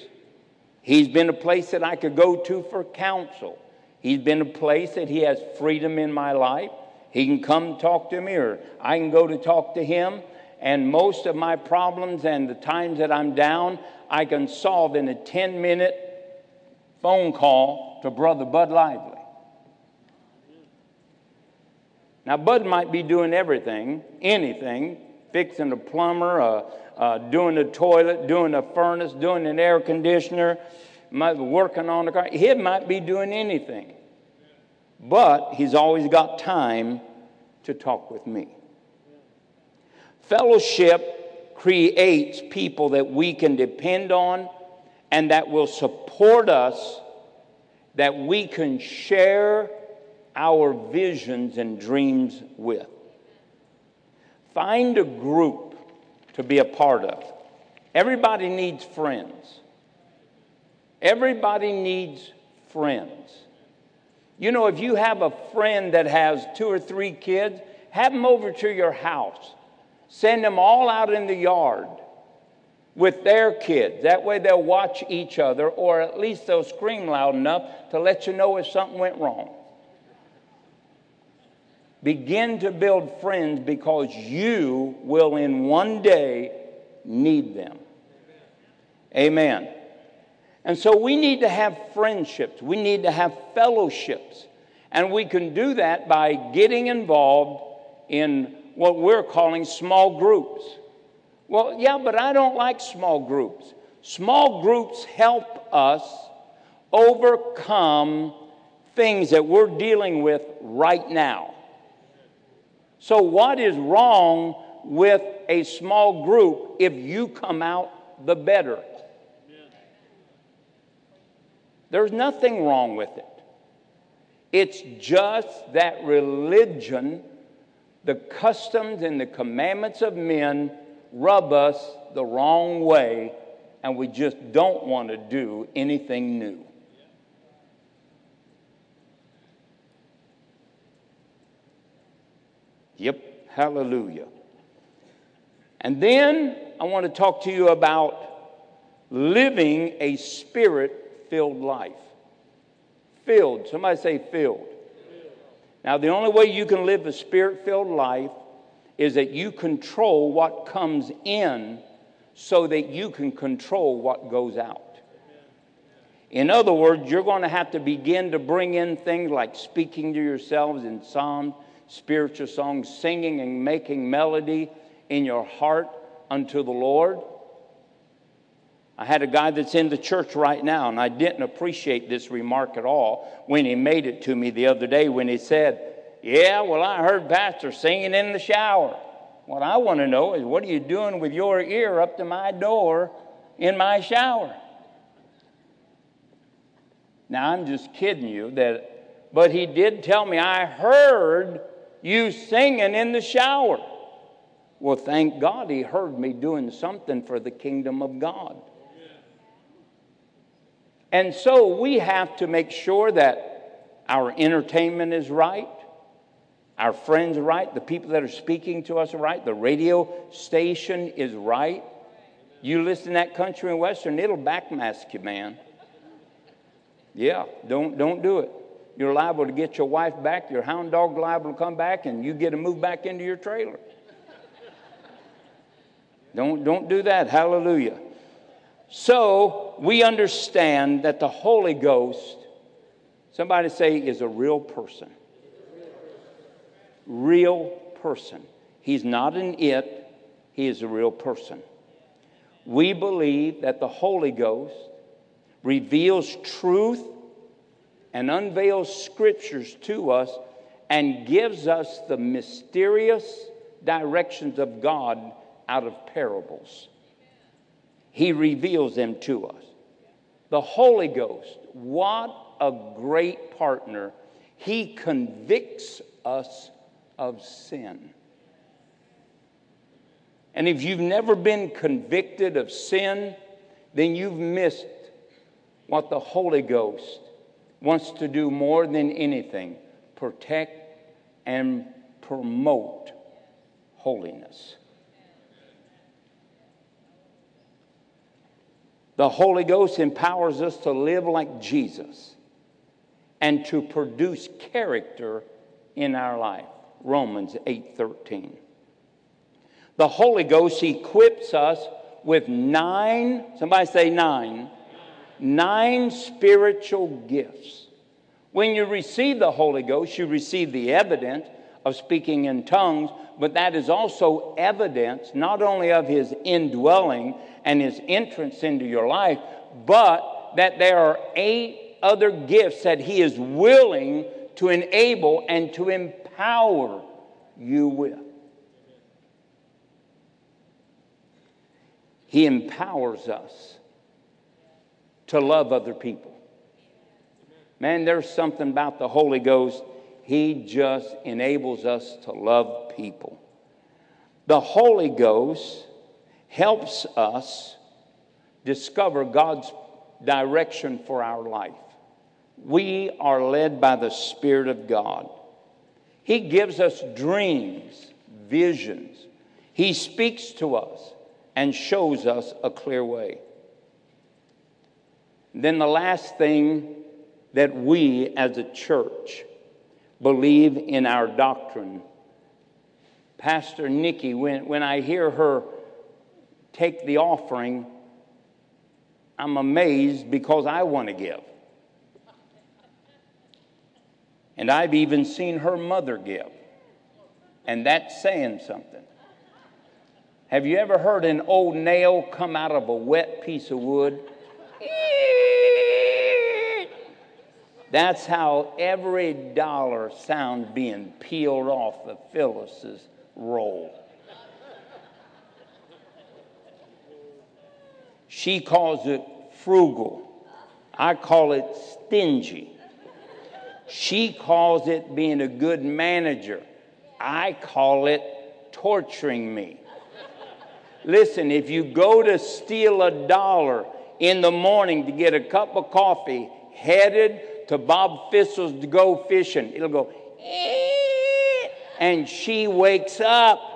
He's been a place that I could go to for counsel. He's been a place that he has freedom in my life. He can come talk to me, or I can go to talk to him. And most of my problems and the times that I'm down, I can solve in a 10 minute phone call to Brother Bud Lively. Now, Bud might be doing everything, anything, fixing a plumber, uh, uh, doing the toilet, doing the furnace, doing an air conditioner, might be working on the car. He might be doing anything. But he's always got time to talk with me. Fellowship creates people that we can depend on and that will support us, that we can share our visions and dreams with. Find a group to be a part of. Everybody needs friends. Everybody needs friends. You know, if you have a friend that has two or three kids, have them over to your house. Send them all out in the yard with their kids. That way they'll watch each other, or at least they'll scream loud enough to let you know if something went wrong. Begin to build friends because you will, in one day, need them. Amen. And so we need to have friendships, we need to have fellowships. And we can do that by getting involved in what we're calling small groups. Well, yeah, but I don't like small groups. Small groups help us overcome things that we're dealing with right now. So, what is wrong with a small group if you come out the better? There's nothing wrong with it. It's just that religion, the customs and the commandments of men rub us the wrong way, and we just don't want to do anything new. Yep, hallelujah. And then I want to talk to you about living a spirit filled life. Filled. Somebody say filled. Now, the only way you can live a spirit filled life is that you control what comes in so that you can control what goes out. In other words, you're going to have to begin to bring in things like speaking to yourselves in psalms, spiritual songs, singing and making melody in your heart unto the Lord. I had a guy that's in the church right now, and I didn't appreciate this remark at all when he made it to me the other day when he said, Yeah, well, I heard Pastor singing in the shower. What I want to know is, what are you doing with your ear up to my door in my shower? Now, I'm just kidding you, that, but he did tell me, I heard you singing in the shower. Well, thank God he heard me doing something for the kingdom of God. And so we have to make sure that our entertainment is right, our friends right, the people that are speaking to us are right, the radio station is right. You listen to that country and western, it'll backmask you, man. Yeah, don't don't do it. You're liable to get your wife back, your hound dog liable to come back, and you get to move back into your trailer. Don't, don't do that. Hallelujah. So we understand that the Holy Ghost, somebody say, is a real person. Real person. He's not an it, he is a real person. We believe that the Holy Ghost reveals truth and unveils scriptures to us and gives us the mysterious directions of God out of parables. He reveals them to us. The Holy Ghost, what a great partner. He convicts us of sin. And if you've never been convicted of sin, then you've missed what the Holy Ghost wants to do more than anything protect and promote holiness. The Holy Ghost empowers us to live like Jesus and to produce character in our life. Romans 8:13. The Holy Ghost equips us with nine, somebody say nine, nine spiritual gifts. When you receive the Holy Ghost, you receive the evidence of speaking in tongues, but that is also evidence not only of his indwelling and his entrance into your life, but that there are eight other gifts that he is willing to enable and to empower you with. He empowers us to love other people. Man, there's something about the Holy Ghost he just enables us to love people. The Holy Ghost helps us discover God's direction for our life. We are led by the Spirit of God. He gives us dreams, visions. He speaks to us and shows us a clear way. Then, the last thing that we as a church believe in our doctrine. Pastor Nikki, when, when I hear her take the offering, I'm amazed because I want to give. And I've even seen her mother give. And that's saying something. Have you ever heard an old nail come out of a wet piece of wood? That's how every dollar sounds being peeled off of Phyllis's roll. She calls it frugal. I call it stingy. She calls it being a good manager. I call it torturing me. Listen, if you go to steal a dollar in the morning to get a cup of coffee, headed to Bob Thistle's to go fishing, it'll go, "Eh," and she wakes up.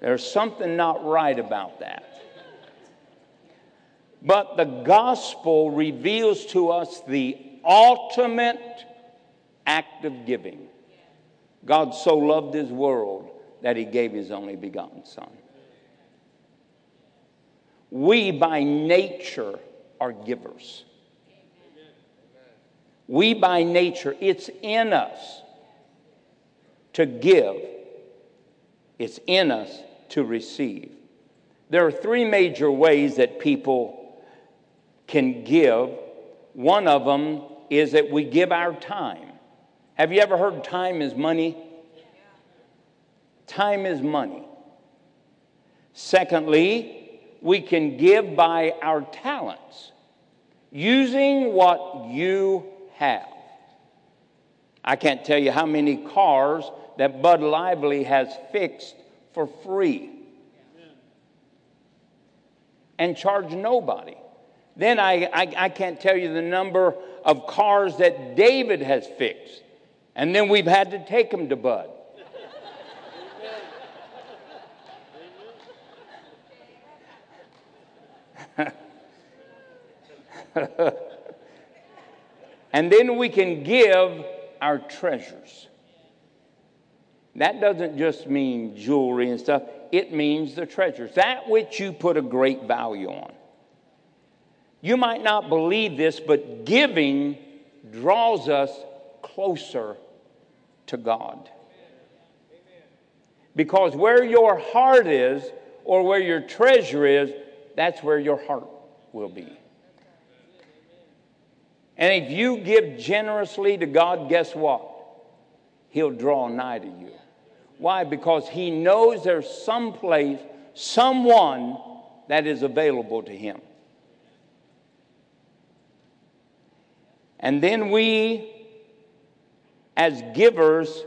There's something not right about that. But the gospel reveals to us the ultimate act of giving. God so loved his world that he gave his only begotten Son. We by nature are givers. We by nature, it's in us to give, it's in us to receive. There are three major ways that people can give. One of them is that we give our time. Have you ever heard time is money? Time is money. Secondly, we can give by our talents, using what you have. I can't tell you how many cars that Bud Lively has fixed for free and charge nobody. Then I, I, I, can't tell you the number of cars that David has fixed. And then we've had to take them to Bud. [LAUGHS] and then we can give our treasures. That doesn't just mean jewelry and stuff, it means the treasures, that which you put a great value on. You might not believe this, but giving draws us closer to God. Because where your heart is, or where your treasure is, that's where your heart will be. And if you give generously to God, guess what? He'll draw nigh to you. Why? Because He knows there's some place, someone that is available to Him. And then we, as givers,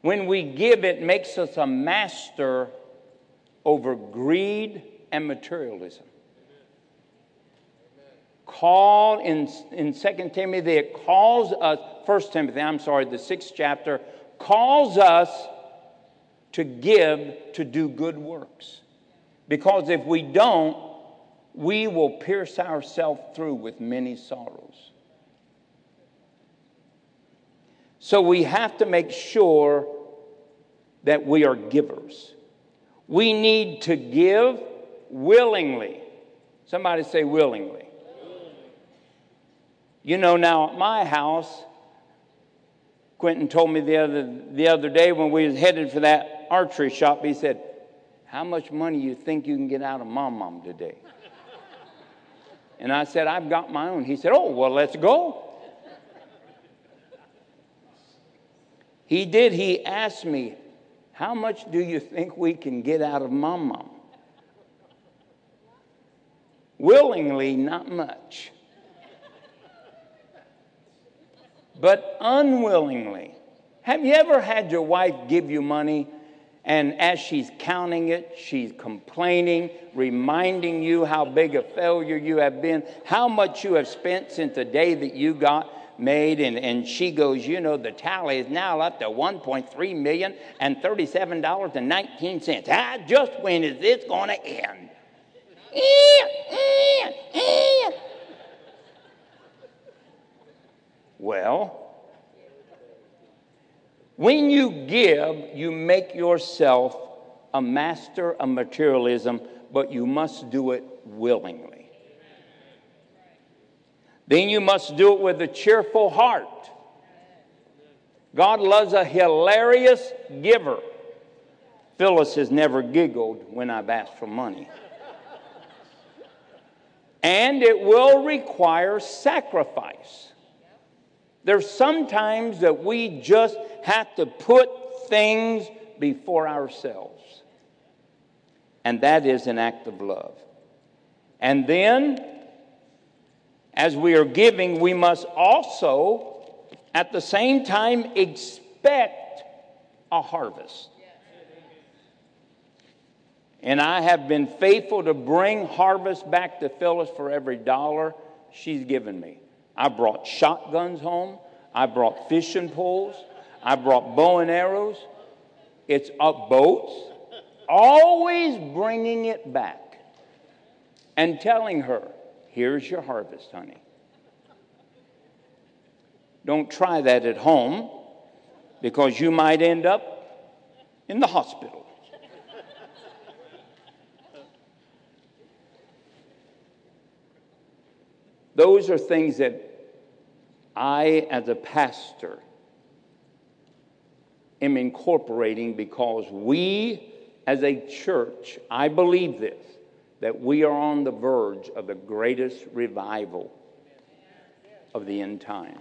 when we give, it makes us a master over greed and materialism. Called in, in 2 Timothy, it calls us, 1 Timothy, I'm sorry, the sixth chapter, calls us to give to do good works. Because if we don't, we will pierce ourselves through with many sorrows. So we have to make sure that we are givers. We need to give willingly. Somebody say willingly. You know, now at my house, Quentin told me the other, the other day when we was headed for that archery shop, he said, how much money you think you can get out of mom mom today? And I said, I've got my own. He said, Oh, well, let's go. He did. He asked me, How much do you think we can get out of mom mom? Willingly, not much. But unwillingly. Have you ever had your wife give you money and as she's counting it, she's complaining, reminding you how big a failure you have been, how much you have spent since the day that you got made. And, and she goes, You know, the tally is now up to $1.3 million and $37.19. Ah, just when is this going to end? Well, When you give, you make yourself a master of materialism, but you must do it willingly. Then you must do it with a cheerful heart. God loves a hilarious giver. Phyllis has never giggled when I've asked for money. And it will require sacrifice. There's sometimes that we just have to put things before ourselves. And that is an act of love. And then, as we are giving, we must also, at the same time, expect a harvest. And I have been faithful to bring harvest back to Phyllis for every dollar she's given me. I brought shotguns home. I brought fishing poles. I brought bow and arrows. It's up boats. Always bringing it back and telling her, here's your harvest, honey. Don't try that at home because you might end up in the hospital. Those are things that I, as a pastor, am incorporating because we, as a church, I believe this, that we are on the verge of the greatest revival of the end time.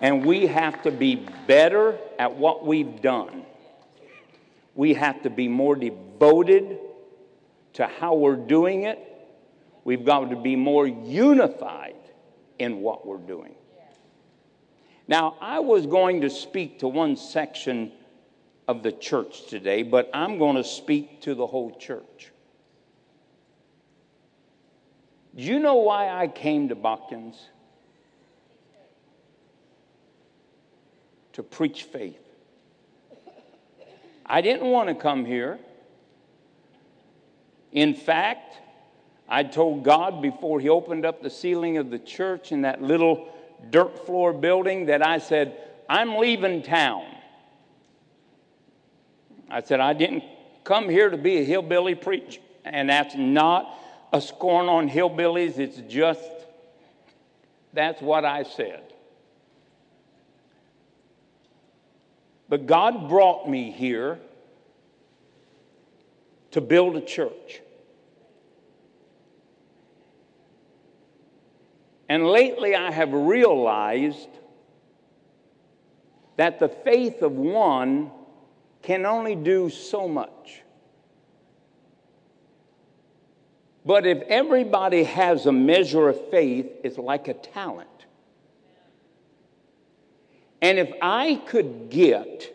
And we have to be better at what we've done. We have to be more devoted to how we're doing it. We've got to be more unified in what we're doing. Now, I was going to speak to one section of the church today, but I'm going to speak to the whole church. Do you know why I came to Bachkins? To preach faith. I didn't want to come here. In fact, I told God before He opened up the ceiling of the church in that little dirt floor building that I said, I'm leaving town. I said, I didn't come here to be a hillbilly preacher. And that's not a scorn on hillbillies, it's just that's what I said. But God brought me here to build a church. And lately I have realized that the faith of one can only do so much. But if everybody has a measure of faith, it's like a talent. And if I could get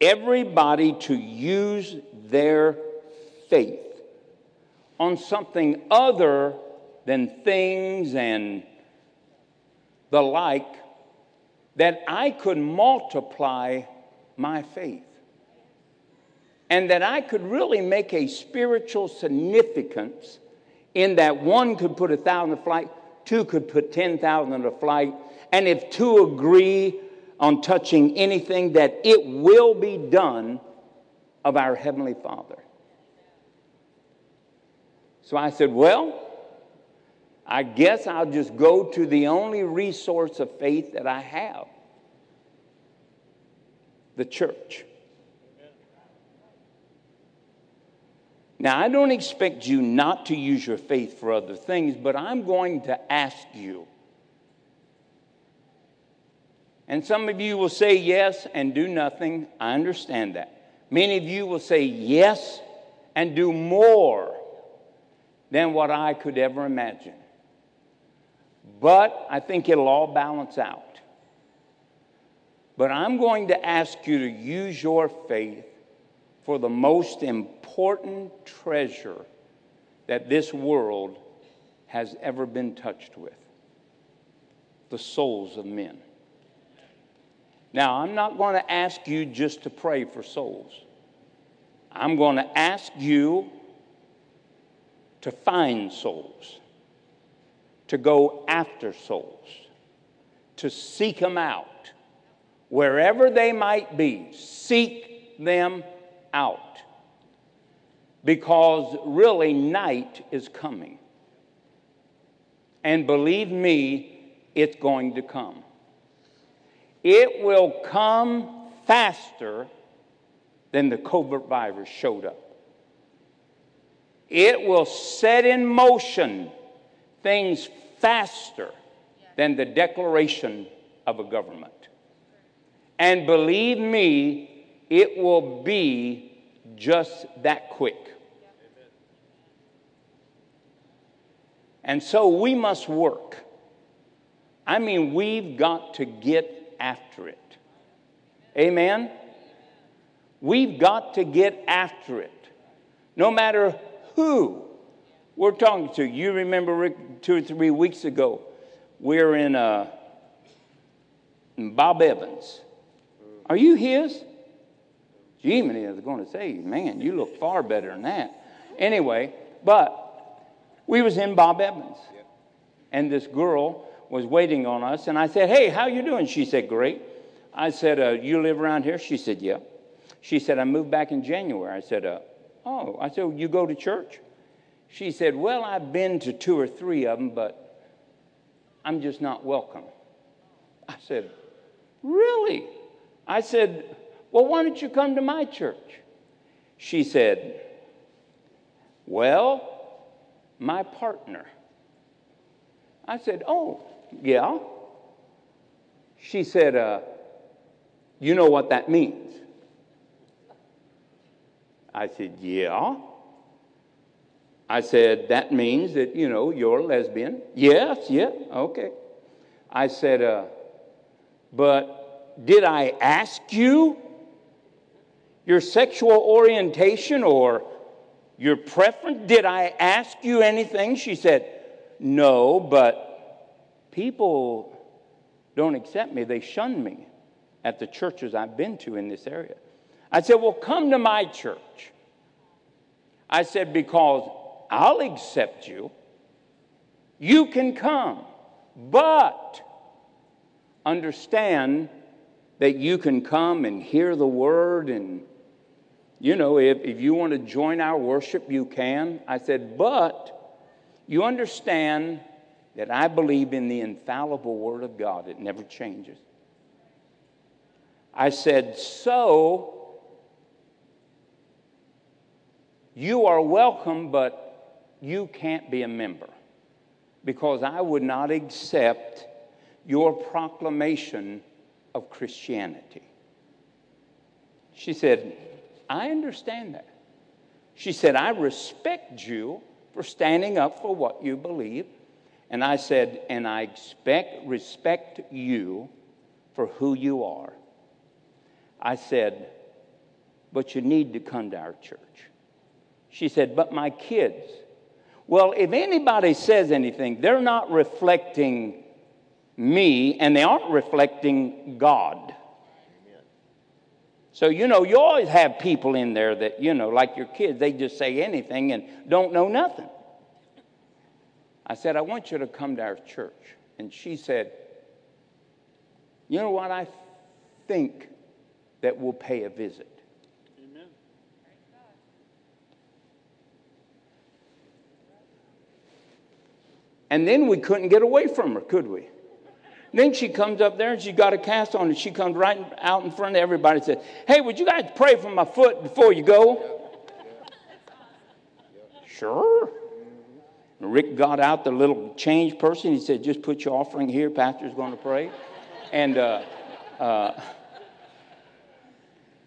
everybody to use their faith on something other than things and the like, that I could multiply my faith. And that I could really make a spiritual significance in that one could put a thousand to flight, two could put 10,000 to flight. And if two agree on touching anything, that it will be done of our Heavenly Father. So I said, Well, I guess I'll just go to the only resource of faith that I have the church. Now, I don't expect you not to use your faith for other things, but I'm going to ask you. And some of you will say yes and do nothing. I understand that. Many of you will say yes and do more than what I could ever imagine. But I think it'll all balance out. But I'm going to ask you to use your faith for the most important treasure that this world has ever been touched with the souls of men. Now, I'm not going to ask you just to pray for souls. I'm going to ask you to find souls to go after souls, to seek them out wherever they might be, seek them out. Because really, night is coming. And believe me, it's going to come. It will come faster than the COVID virus showed up. It will set in motion things faster than the declaration of a government. And believe me, it will be just that quick. And so we must work. I mean, we've got to get after it. Amen? We've got to get after it. No matter who we're talking to. You remember, Rick, two or three weeks ago, we we're in, uh, in Bob Evans. Are you his? Jiminy is going to say, man, you look far better than that. Anyway, but we was in Bob Evans. And this girl was waiting on us. And I said, hey, how you doing? She said, great. I said, uh, you live around here? She said, yeah. She said, I moved back in January. I said, uh, oh. I said, you go to church? She said, well, I've been to two or three of them, but I'm just not welcome. I said, really? I said, well, why don't you come to my church? She said, well, my partner. I said, Oh, yeah. She said, uh, You know what that means? I said, Yeah. I said, That means that, you know, you're a lesbian. Yes, yeah, okay. I said, uh, But did I ask you your sexual orientation or your preference? Did I ask you anything? She said, No, but people don't accept me. They shun me at the churches I've been to in this area. I said, Well, come to my church. I said, Because I'll accept you. You can come, but understand that you can come and hear the word and you know, if, if you want to join our worship, you can. I said, but you understand that I believe in the infallible Word of God, it never changes. I said, so you are welcome, but you can't be a member because I would not accept your proclamation of Christianity. She said, I understand that. She said, I respect you for standing up for what you believe. And I said, and I expect, respect you for who you are. I said, but you need to come to our church. She said, but my kids. Well, if anybody says anything, they're not reflecting me and they aren't reflecting God. So, you know, you always have people in there that, you know, like your kids, they just say anything and don't know nothing. I said, I want you to come to our church. And she said, You know what? I think that we'll pay a visit. And then we couldn't get away from her, could we? Then she comes up there and she got a cast on and she comes right out in front of everybody and says, Hey, would you guys pray for my foot before you go? Sure. Rick got out the little change person. He said, Just put your offering here. Pastor's going to pray. And uh, uh,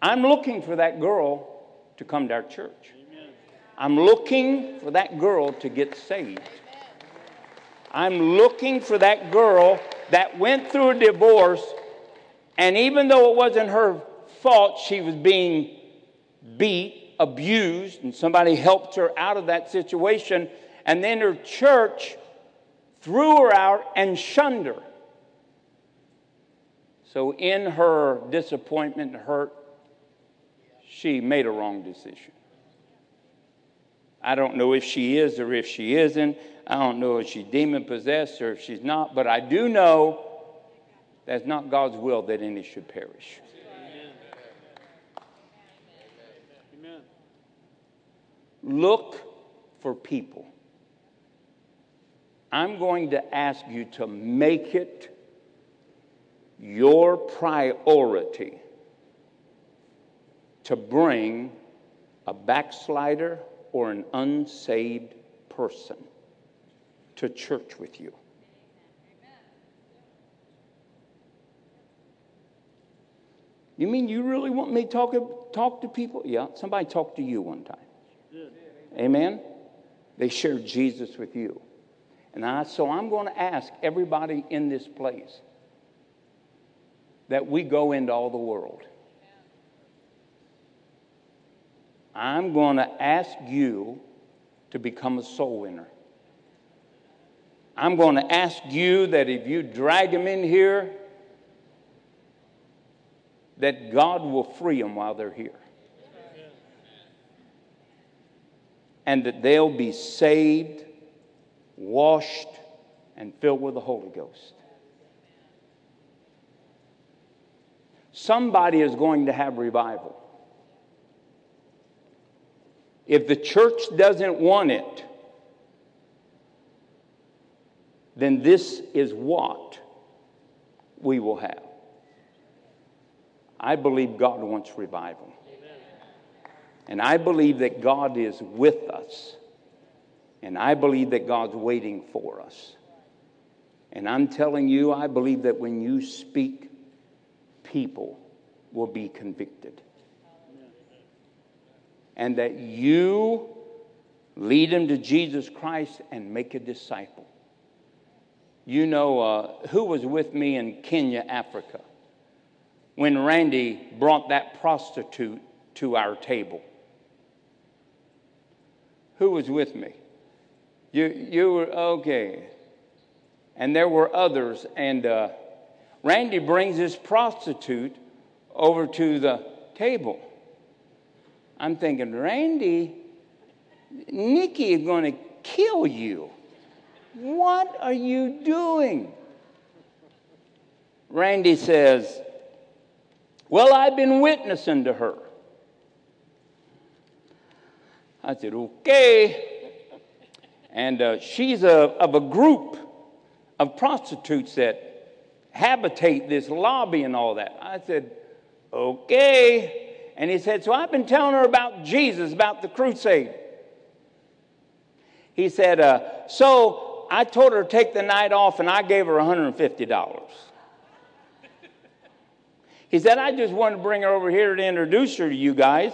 I'm looking for that girl to come to our church. I'm looking for that girl to get saved. I'm looking for that girl that went through a divorce, and even though it wasn't her fault, she was being beat, abused, and somebody helped her out of that situation. And then her church threw her out and shunned her. So, in her disappointment and hurt, she made a wrong decision. I don't know if she is or if she isn't. I don't know if she's demon possessed or if she's not, but I do know That's not God's will that any should perish. Look for people. I'm going to ask you to make it your priority to bring a backslider or an unsaved person to church with you. You mean you really want me to talk, talk to people? Yeah, somebody talked to you one time. Amen? They shared Jesus with you. And I, so I'm going to ask everybody in this place that we go into all the world. I'm going to ask you to become a soul winner. I'm going to ask you that if you drag them in here, that God will free them while they're here. And that they'll be saved, washed, and filled with the Holy Ghost. Somebody is going to have revival. If the church doesn't want it, then this is what we will have. I believe God wants revival. And I believe that God is with us. And I believe that God's waiting for us. And I'm telling you, I believe that when you speak, people will be convicted. And that you lead them to Jesus Christ and make a disciple. You know, uh, who was with me in Kenya, Africa? when Randy brought that prostitute to our table. Who was with me? You, you were, okay. And there were others. And uh, Randy brings this prostitute over to the table. I'm thinking, Randy, Nikki is going to kill you. What are you doing? Randy says, well, I've been witnessing to her. I said, okay. And uh, she's a, of a group of prostitutes that habitate this lobby and all that. I said, okay. And he said, so I've been telling her about Jesus, about the crusade. He said, uh, so I told her to take the night off and I gave her $150. He said, I just wanted to bring her over here to introduce her to you guys.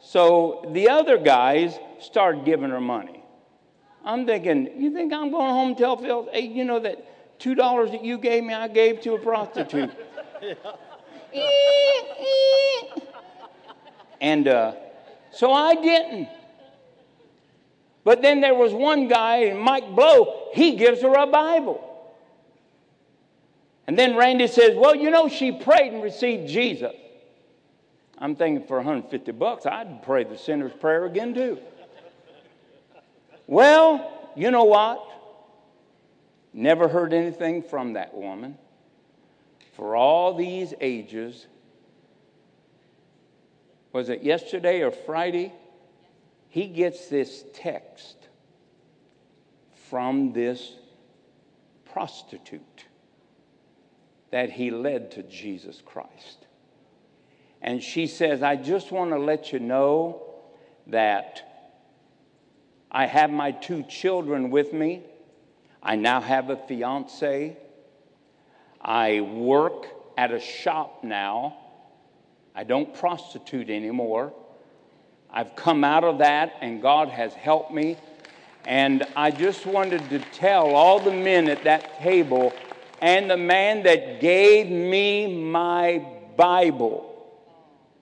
So the other guys started giving her money. I'm thinking, you think I'm going home and tell Phil, hey, you know that $2 that you gave me, I gave to a prostitute? [LAUGHS] and uh, so I didn't. But then there was one guy, Mike Blow, he gives her a Bible. And then Randy says, Well, you know, she prayed and received Jesus. I'm thinking for 150 bucks, I'd pray the sinner's prayer again, too. Well, you know what? Never heard anything from that woman. For all these ages, was it yesterday or Friday? He gets this text from this prostitute that he led to Jesus Christ. And she says, I just want to let you know that I have my two children with me. I now have a fiance. I work at a shop now. I don't prostitute anymore. I've come out of that, and God has helped me. And I just wanted to tell all the men at that table and the man that gave me my Bible.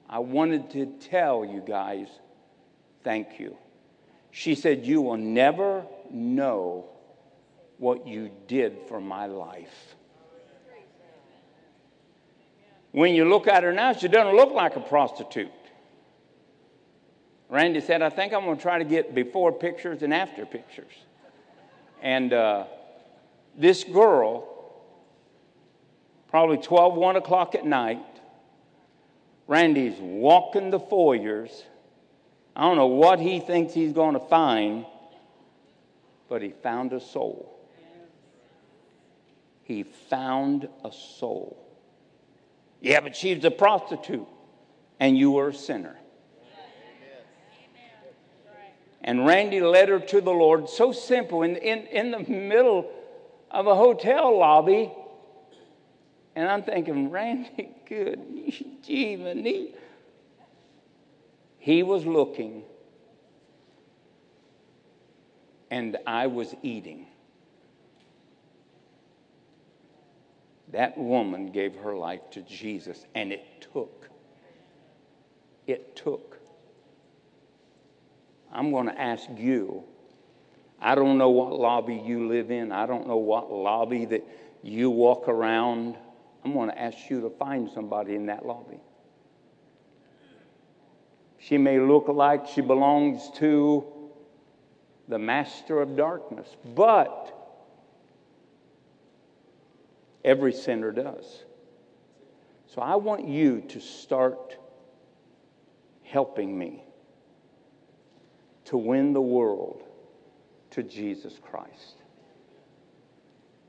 I wanted to tell you guys, thank you. She said, You will never know what you did for my life. When you look at her now, she doesn't look like a prostitute. Randy said, I think I'm going to try to get before pictures and after pictures. And uh, this girl probably 12, 1 o'clock at night. Randy's walking the foyers. I don't know what he thinks he's going to find, but he found a soul. He found a soul. Yeah, but she's a prostitute, and you were a sinner. And Randy led her to the Lord. So simple, in, in, in the middle of a hotel lobby. And I'm thinking, Randy, [LAUGHS] good, [LAUGHS] gee, He was looking, and I was eating. That woman gave her life to Jesus, and it took. It took. I'm going to ask you. I don't know what lobby you live in. I don't know what lobby that you walk around. I'm going to ask you to find somebody in that lobby. She may look like she belongs to the master of darkness, but every sinner does. So I want you to start helping me to win the world to Jesus Christ.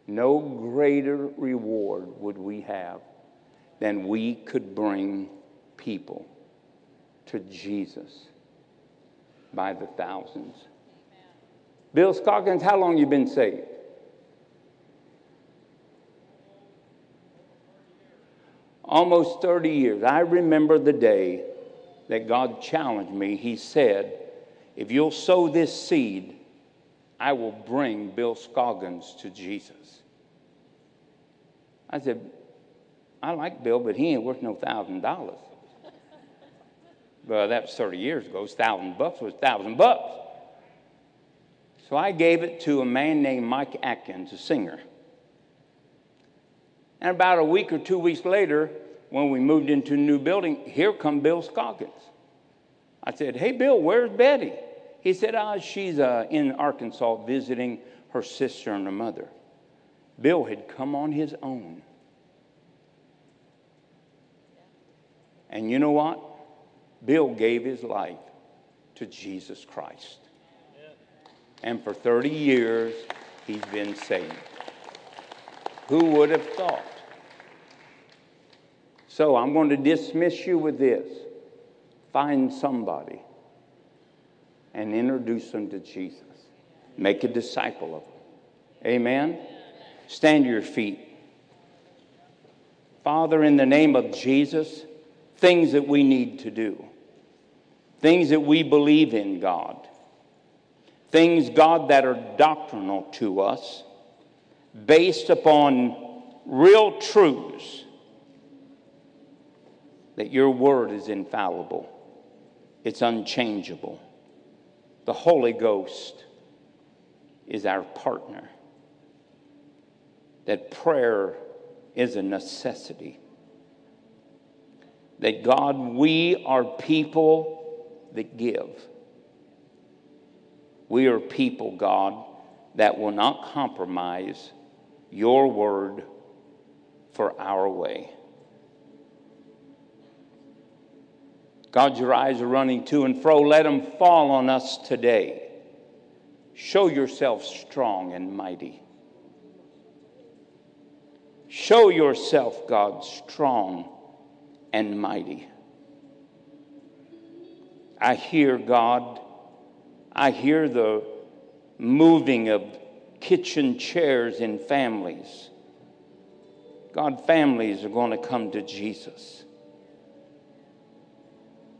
No greater reward would we have than we could bring people to Jesus by the thousands. Bill Scoggins, how long you been saved? Almost 30 years. I remember the day that God challenged me. He said, if you'll sow this seed, I will bring Bill Scoggins to Jesus. I said, I like Bill, but he ain't worth no thousand dollars. Well, that was 30 years ago. Thousand bucks was thousand bucks. So I gave it to a man named Mike Atkins, a singer. And about a week or two weeks later, when we moved into a new building, here come Bill Scoggins. I said, Hey, Bill, where's Betty? He said, ah, she's uh, in Arkansas visiting her sister and her mother. Bill had come on his own. And you know what? Bill gave his life to Jesus Christ. And for 30 years, he's been saved. Who would have thought? So I'm going to dismiss you with this. Find somebody and introduce them to Jesus. Make a disciple of them. Amen? Stand to your feet. Father, in the name of Jesus, things that we need to do, things that we believe in, God, things, God, that are doctrinal to us, based upon real truths, that your word is infallible, it's unchangeable. The Holy Ghost is our partner. That prayer is a necessity. That God, we are people that give. We are people, God, that will not compromise your word for our way. God, your eyes are running to and fro. Let them fall on us today. Show yourself strong and mighty. Show yourself, God, strong and mighty. I hear, God, I hear the moving of kitchen chairs in families. God, families are going to come to Jesus.